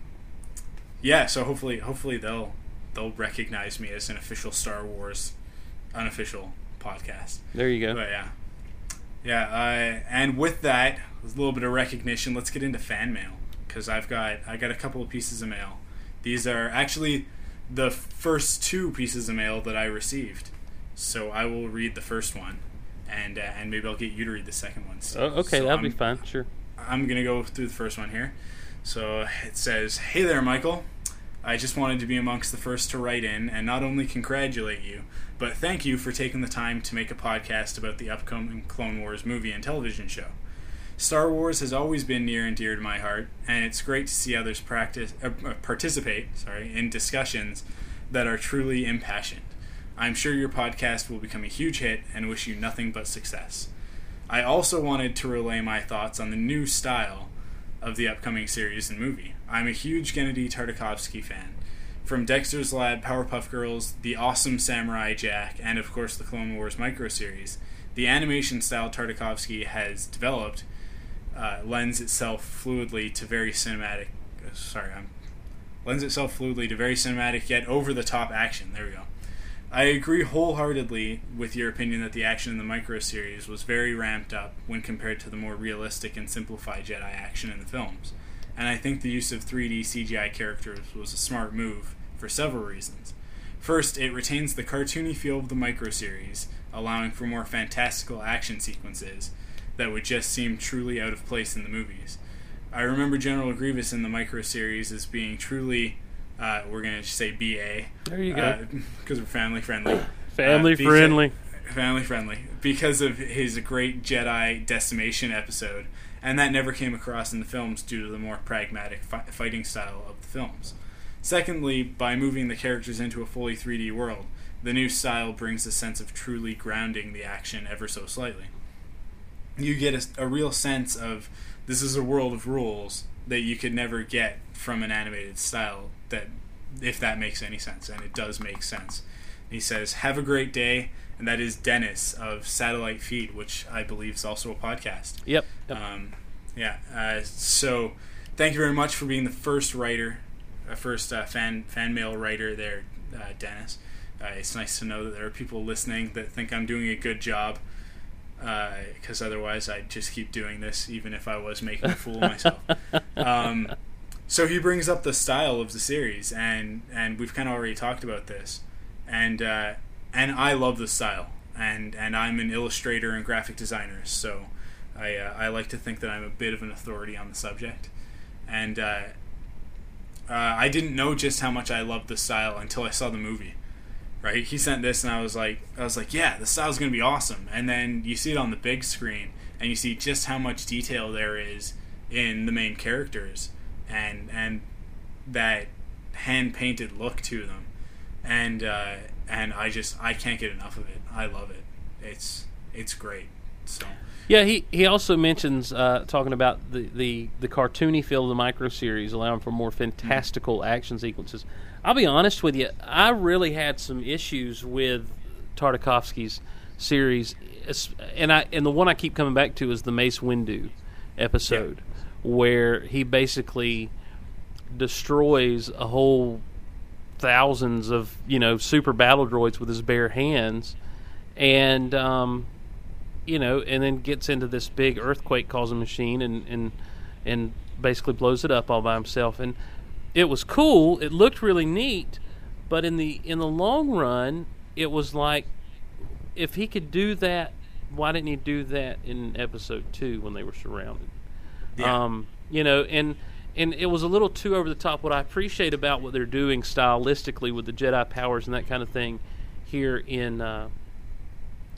yeah. So hopefully, hopefully they'll they'll recognize me as an official Star Wars unofficial podcast. There you go. But yeah, yeah. Uh, and with that, with a little bit of recognition, let's get into fan mail because I've got I got a couple of pieces of mail. These are actually the first two pieces of mail that I received. So I will read the first one, and uh, and maybe I'll get you to read the second one. Oh, okay, So that'll be I'm- fine. Sure. I'm gonna go through the first one here. So it says, "Hey there, Michael. I just wanted to be amongst the first to write in and not only congratulate you, but thank you for taking the time to make a podcast about the upcoming Clone Wars movie and television show. Star Wars has always been near and dear to my heart, and it's great to see others practice uh, uh, participate, sorry, in discussions that are truly impassioned. I'm sure your podcast will become a huge hit and wish you nothing but success. I also wanted to relay my thoughts on the new style of the upcoming series and movie. I'm a huge Gennady Tartakovsky fan. From Dexter's Lab, Powerpuff Girls, The Awesome Samurai Jack, and of course the Clone Wars micro series, the animation style Tartakovsky has developed uh, lends itself fluidly to very cinematic. uh, Sorry, I'm lends itself fluidly to very cinematic yet over the top action. There we go. I agree wholeheartedly with your opinion that the action in the micro series was very ramped up when compared to the more realistic and simplified Jedi action in the films. And I think the use of 3D CGI characters was a smart move for several reasons. First, it retains the cartoony feel of the micro series, allowing for more fantastical action sequences that would just seem truly out of place in the movies. I remember General Grievous in the micro series as being truly uh, we're gonna say BA. There you go. Because we're family friendly. Family Uh, because- friendly. Family friendly because of his great Jedi decimation episode, and that never came across in the films due to the more pragmatic fi- fighting style of the films. Secondly, by moving the characters into a fully 3D world, the new style brings a sense of truly grounding the action ever so slightly. You get a, a real sense of this is a world of rules that you could never get from an animated style that if that makes any sense and it does make sense he says have a great day and that is dennis of satellite feed which i believe is also a podcast Yep. yep. um, yeah uh, so thank you very much for being the first writer uh, first uh, fan fan mail writer there uh, dennis uh, it's nice to know that there are people listening that think i'm doing a good job because otherwise I'd just keep doing this, even if I was making a fool of myself. Um, so he brings up the style of the series, and and we've kind of already talked about this, and uh, and I love the style, and and I'm an illustrator and graphic designer, so I uh, I like to think that I'm a bit of an authority on the subject, and uh, uh, I didn't know just how much I loved the style until I saw the movie right? He sent this, and I was like, I was like, yeah, the style's gonna be awesome. And then you see it on the big screen, and you see just how much detail there is in the main characters, and and that hand painted look to them, and uh, and I just I can't get enough of it. I love it. It's it's great. So Yeah, he, he also mentions uh, talking about the, the, the cartoony feel of the micro series, allowing for more fantastical action sequences. I'll be honest with you, I really had some issues with Tartakovsky's series, and I and the one I keep coming back to is the Mace Windu episode, where he basically destroys a whole thousands of you know super battle droids with his bare hands, and um, you know, and then gets into this big earthquake causing machine and and and basically blows it up all by himself. And it was cool. It looked really neat, but in the in the long run, it was like if he could do that, why didn't he do that in episode two when they were surrounded? Yeah. Um, you know, and and it was a little too over the top. What I appreciate about what they're doing stylistically with the Jedi powers and that kind of thing here in uh,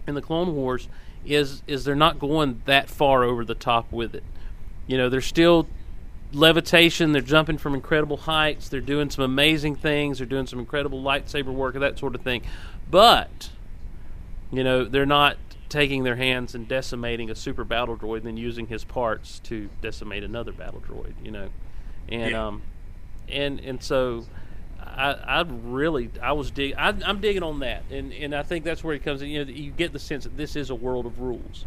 in the Clone Wars is is they're not going that far over the top with it. You know, they're still levitation. They're jumping from incredible heights. They're doing some amazing things. They're doing some incredible lightsaber work and that sort of thing. But you know, they're not taking their hands and decimating a super battle droid and then using his parts to decimate another battle droid. You know, and Yeah. um, and and so. I, I really, I was dig, I, I'm digging on that, and and I think that's where it comes in. You know, you get the sense that this is a world of rules,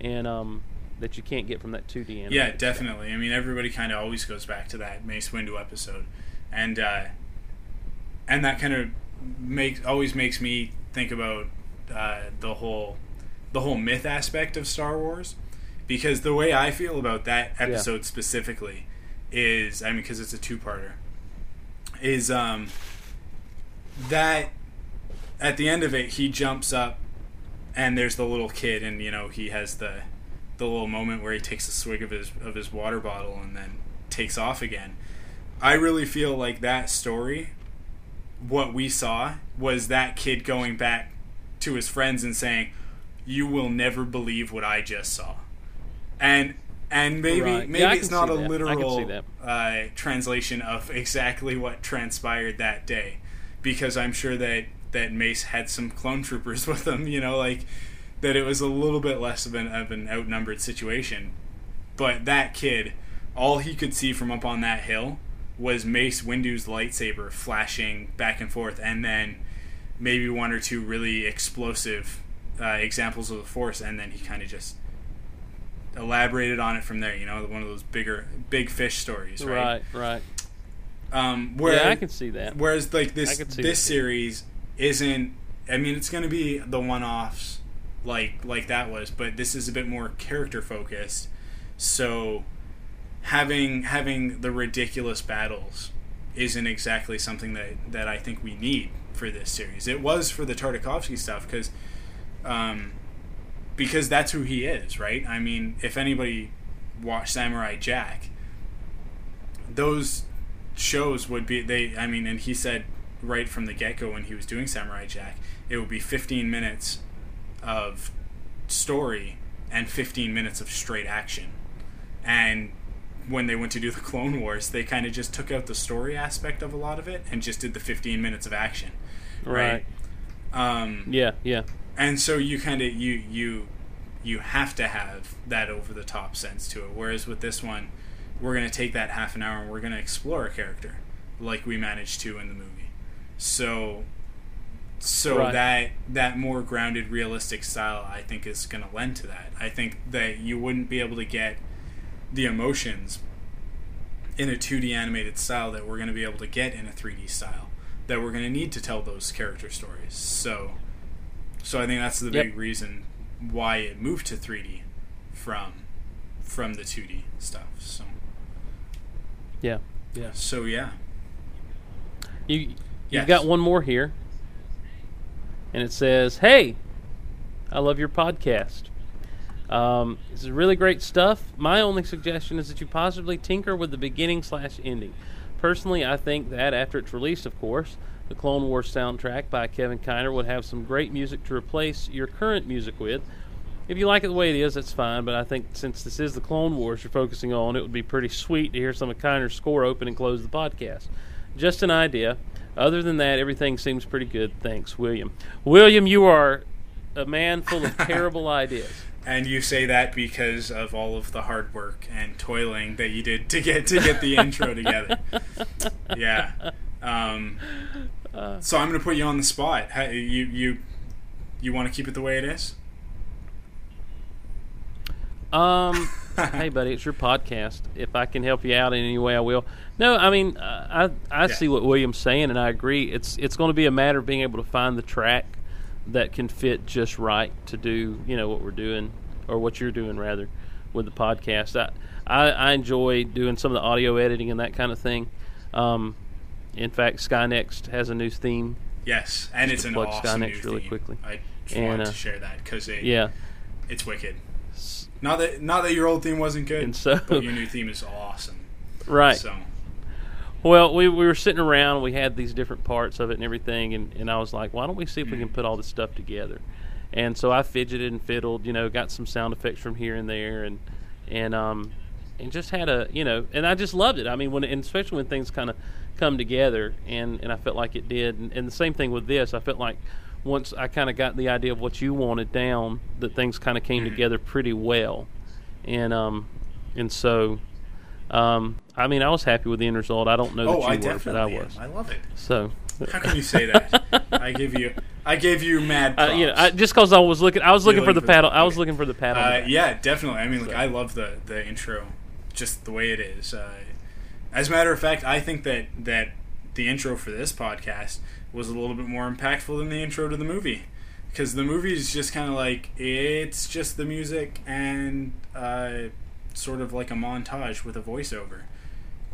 and um, that you can't get from that 2D animation. Yeah, definitely. I mean, everybody kind of always goes back to that Mace Windu episode, and uh, and that kind of makes always makes me think about uh, the whole the whole myth aspect of Star Wars, because the way I feel about that episode specifically is, I mean, because it's a two parter, is um that at the end of it he jumps up and there's the little kid and you know he has the the little moment where he takes a swig of his of his water bottle and then takes off again. I really feel like that story what we saw was that kid going back to his friends and saying, "You will never believe what I just saw." And and maybe Right. maybe Yeah, it's not a that. Literal uh, translation of exactly what transpired that day, because I'm sure that that Mace had some clone troopers with him. You know, like that it was a little bit less of an of an outnumbered situation. But that kid, all he could see from up on that hill was Mace Windu's lightsaber flashing back and forth, and then maybe one or two really explosive uh, examples of the Force, and then he kind of just elaborated on it from there. You know, one of those bigger, big fish stories, right? Right, right. Um, where, yeah, I can see that. Whereas like this this that. series isn't. I mean, it's going to be the one-offs like like that was, but this is a bit more character focused. So having having the ridiculous battles isn't exactly something that that I think we need for this series. It was for the Tartakovsky stuff because um, because that's who he is, right? I mean, if anybody watched Samurai Jack, those shows would be they. I mean, and he said right from the get go when he was doing Samurai Jack, it would be 15 minutes of story and 15 minutes of straight action. And when they went to do the Clone Wars, they kind of just took out the story aspect of a lot of it and just did the 15 minutes of action. Right. Um, Yeah, yeah. And so you kind of you you you have to have that over the top sense to it. Whereas with this one we're going to take that half an hour and we're going to explore a character like we managed to in the movie. So so Right. that that more grounded realistic style i think is going to lend to that. I think that you wouldn't be able to get the emotions in a 2d animated style that we're going to be able to get in a 3d style that we're going to need to tell those character stories. So so I think that's the Yep. big reason why it moved to 3D from from the 2D stuff. So Yeah. Yeah. so yeah. You you've Yes. got one more here. And it says, "Hey, I love your podcast. Um, this is really great stuff. My only suggestion is that you possibly tinker with the beginning slash ending. Personally, I think that after it's released, of course, the Clone Wars soundtrack by Kevin Kiner would have some great music to replace your current music with. If you like it the way it is, that's fine. But I think since this is the Clone Wars you're focusing on, it would be pretty sweet to hear some of Kiner's score open and close the podcast. Just an idea. Other than that, everything seems pretty good. Thanks, William. William, you are a man full of terrible ideas. And you say that because of all of the hard work and toiling that you did to get to get the intro together. Yeah. Um, so I'm going to put you on the spot. How, you you you want to keep it the way it is? Um, hey, buddy, it's your podcast. If I can help you out in any way, I will. No, I mean, uh, I I Yeah. see what William's saying, and I agree. It's it's going to be a matter of being able to find the track that can fit just right to do, you know, what we're doing or what you're doing rather with the podcast. I I, I enjoy doing some of the audio editing and that kind of thing. Um, in fact, Skynext has a new theme. Yes, and Just it's an plug awesome Skynext really theme. quickly. I just And, wanted uh, to share that because it, Yeah, it's wicked. Not that not that your old theme wasn't good, And so- but your new theme is awesome. right. So Well, we, we were sitting around. We had these different parts of it and everything, and, and I was like, why don't we see if we can put all this stuff together? And so I fidgeted and fiddled, you know, got some sound effects from here and there, and and um and just had a you know, and I just loved it. I mean, when and especially when things kind of come together, and and I felt like it did. And, and the same thing with this. I felt like once I kind of got the idea of what you wanted down, that things kind of came Mhm. together pretty well, and um and so. Um, I mean, I was happy with the end result. I don't know that oh, you I were, definitely but I am. was. I love it. So, How can you say that? I give you I gave you mad uh, you know, I, just because I was looking, I was You're looking for the paddle. the- I was looking for the paddle. Uh, yeah, definitely. I mean, look, So- I love the the intro, just the way it is. Uh, as a matter of fact, I think that that the intro for this podcast was a little bit more impactful than the intro to the movie, because the movie is just kind of like it's just the music and uh, sort of like a montage with a voiceover.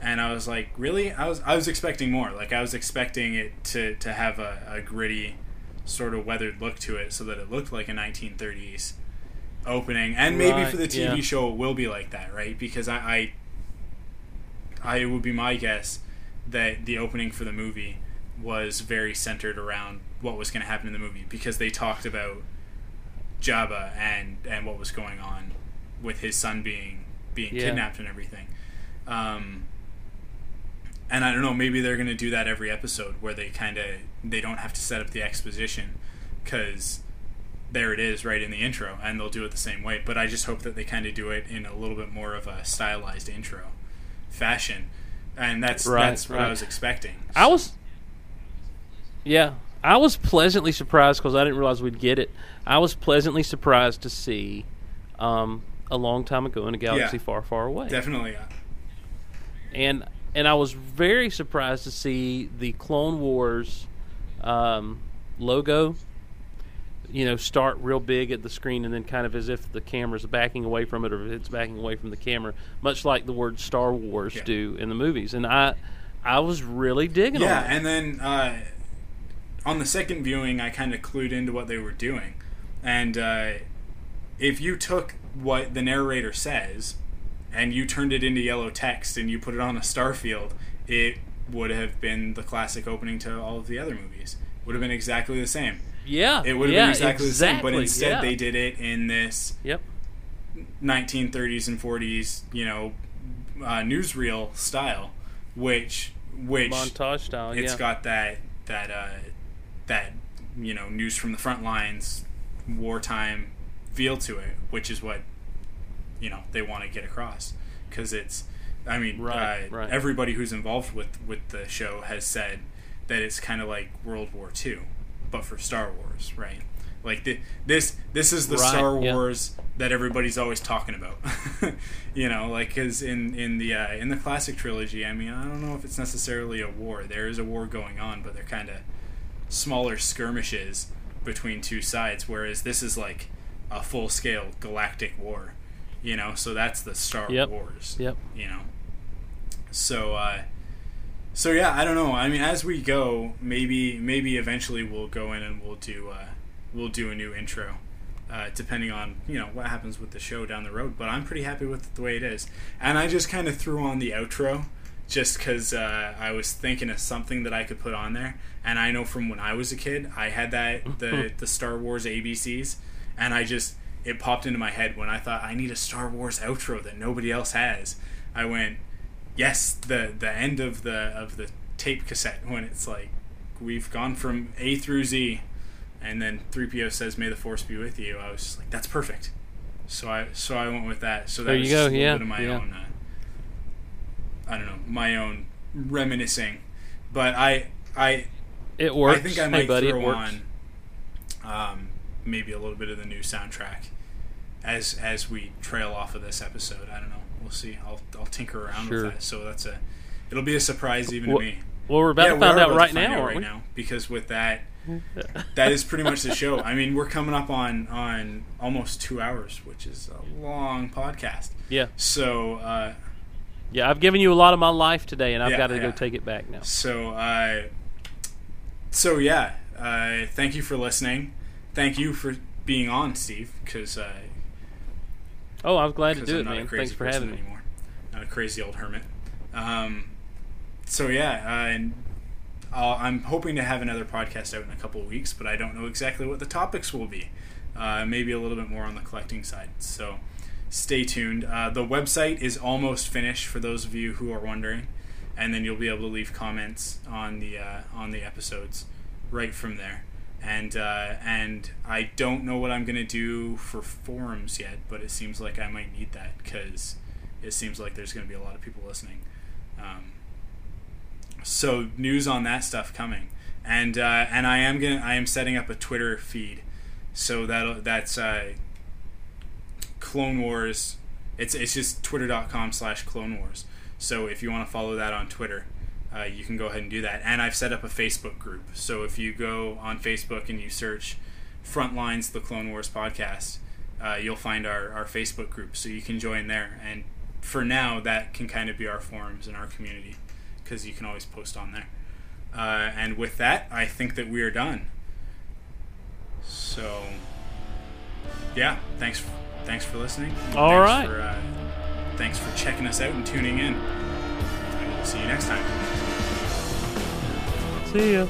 And I was like, really? I was I was expecting more. Like I was expecting it to to have a, a gritty, sort of weathered look to it, so that it looked like a 1930s opening. And maybe Right, for the TV yeah. show, it will be like that, right? Because I, I, I it would be my guess that the opening for the movie was very centered around what was going to happen in the movie because they talked about Jabba and and what was going on with his son being being Yeah. kidnapped and everything. Um, and I don't know, maybe they're going to do that every episode where they kind of they don't have to set up the exposition because there it is right in the intro and they'll do it the same way. But I just hope that they kind of do it in a little bit more of a stylized intro fashion. And that's Right, that's what I was expecting. I was, yeah, I was pleasantly surprised because I didn't realize we'd get it. I was pleasantly surprised to see, um, a long time ago in a galaxy Yeah. far, far away. definitely uh, and and I was very surprised to see the Clone Wars um, logo. You know, start real big at the screen, and then kind of as if the camera's backing away from it, or if it's backing away from the camera, much like the word Star Wars Yeah. do in the movies. And I, I was really digging Yeah, and then uh, on the second viewing, I kind of clued into what they were doing, and uh, if you took what the narrator says and you turned it into yellow text and you put it on a star field, it would have been the classic opening to all of the other movies. Would have been exactly the same. Yeah, It would have yeah, been exactly, the same, but instead yeah. they did it in this Yep. 1930s and 40s, you know, uh, newsreel style, which which montage style. it's yeah. got that that uh, that you know news from the front lines, wartime feel to it, which is what you know they want to get across because it's. I mean, Right, uh, right. everybody who's involved with with the show has said that it's kind of like World War II, but for Star Wars, right? Like the, this, this is the Right, Star yeah. Wars that everybody's always talking about. you know, like because in in the uh, in the classic trilogy, I mean, I don't know if it's necessarily a war. There is a war going on, but they're kind of smaller skirmishes between two sides. Whereas this is like a full scale galactic war. You know, so that's the Star Yep. Wars. Yep. You know, so uh, so yeah, I don't know. I mean, as we go, maybe maybe eventually we'll go in and we'll do uh, we'll do a new intro, uh, depending on you know what happens with the show down the road. But I'm pretty happy with the way it is, and I just kind of threw on the outro just because uh, I was thinking of something that I could put on there, and I know from when I was a kid, I had that the the Star Wars ABCs, and I just it popped into my head when I thought I need a Star Wars outro that nobody else has. I went, yes, the the end of the of the tape cassette when it's like we've gone from A through Z, and then three PO says "May the Force be with you." I was just like, that's perfect. So I so I went with that. So that There you was go, a little yeah, bit of my yeah. own. Uh, I don't know my own reminiscing, but I I It works. I think I hey, might buddy, throw on um, maybe a little bit of the new soundtrack as as we trail off of this episode. I don't know. We'll see. I'll I'll tinker around Sure. with that. So that's a it'll be a surprise even Well, to me. Well, we're about yeah, to find out right now, out right we? now because with that that is pretty much the show. I mean, we're coming up on on almost two hours, which is a long podcast. Yeah, So uh, yeah. I've given you a lot of my life today, and I've Yeah, got to yeah. go take it back now. So, uh, so yeah. Uh, thank you for listening. Thank you for being on, Steve. Because uh, Oh, I'm glad to do I'm it, not man. a crazy Thanks for having me. anymore. Not a crazy old hermit. Um, so yeah, uh, and I'll, I'm hoping to have another podcast out in a couple of weeks, but I don't know exactly what the topics will be. Uh, maybe a little bit more on the collecting side. So stay tuned. Uh, the website is almost finished for those of you who are wondering, and then you'll be able to leave comments on the uh, on the episodes right from there. And uh, and I don't know what I'm gonna do for forums yet, but it seems like I might need that because it seems like there's gonna be a lot of people listening. Um, so news on that stuff coming, and uh, and I am gonna I am setting up a Twitter feed, so that that's uh, Clone Wars. It's it's just twitter.com slash Clone Wars. So if you want to follow that on Twitter, uh, you can go ahead and do that. And I've set up a Facebook group. So if you go on Facebook and you search Frontlines the Clone Wars podcast, uh, you'll find our, our Facebook group. So you can join there. And for now, that can kind of be our forums and our community because you can always post on there. Uh, and with that, I think that we are done. So, yeah, thanks. Thanks for listening. All thanks right. For, uh, thanks for checking us out and tuning in. See you next time. See ya.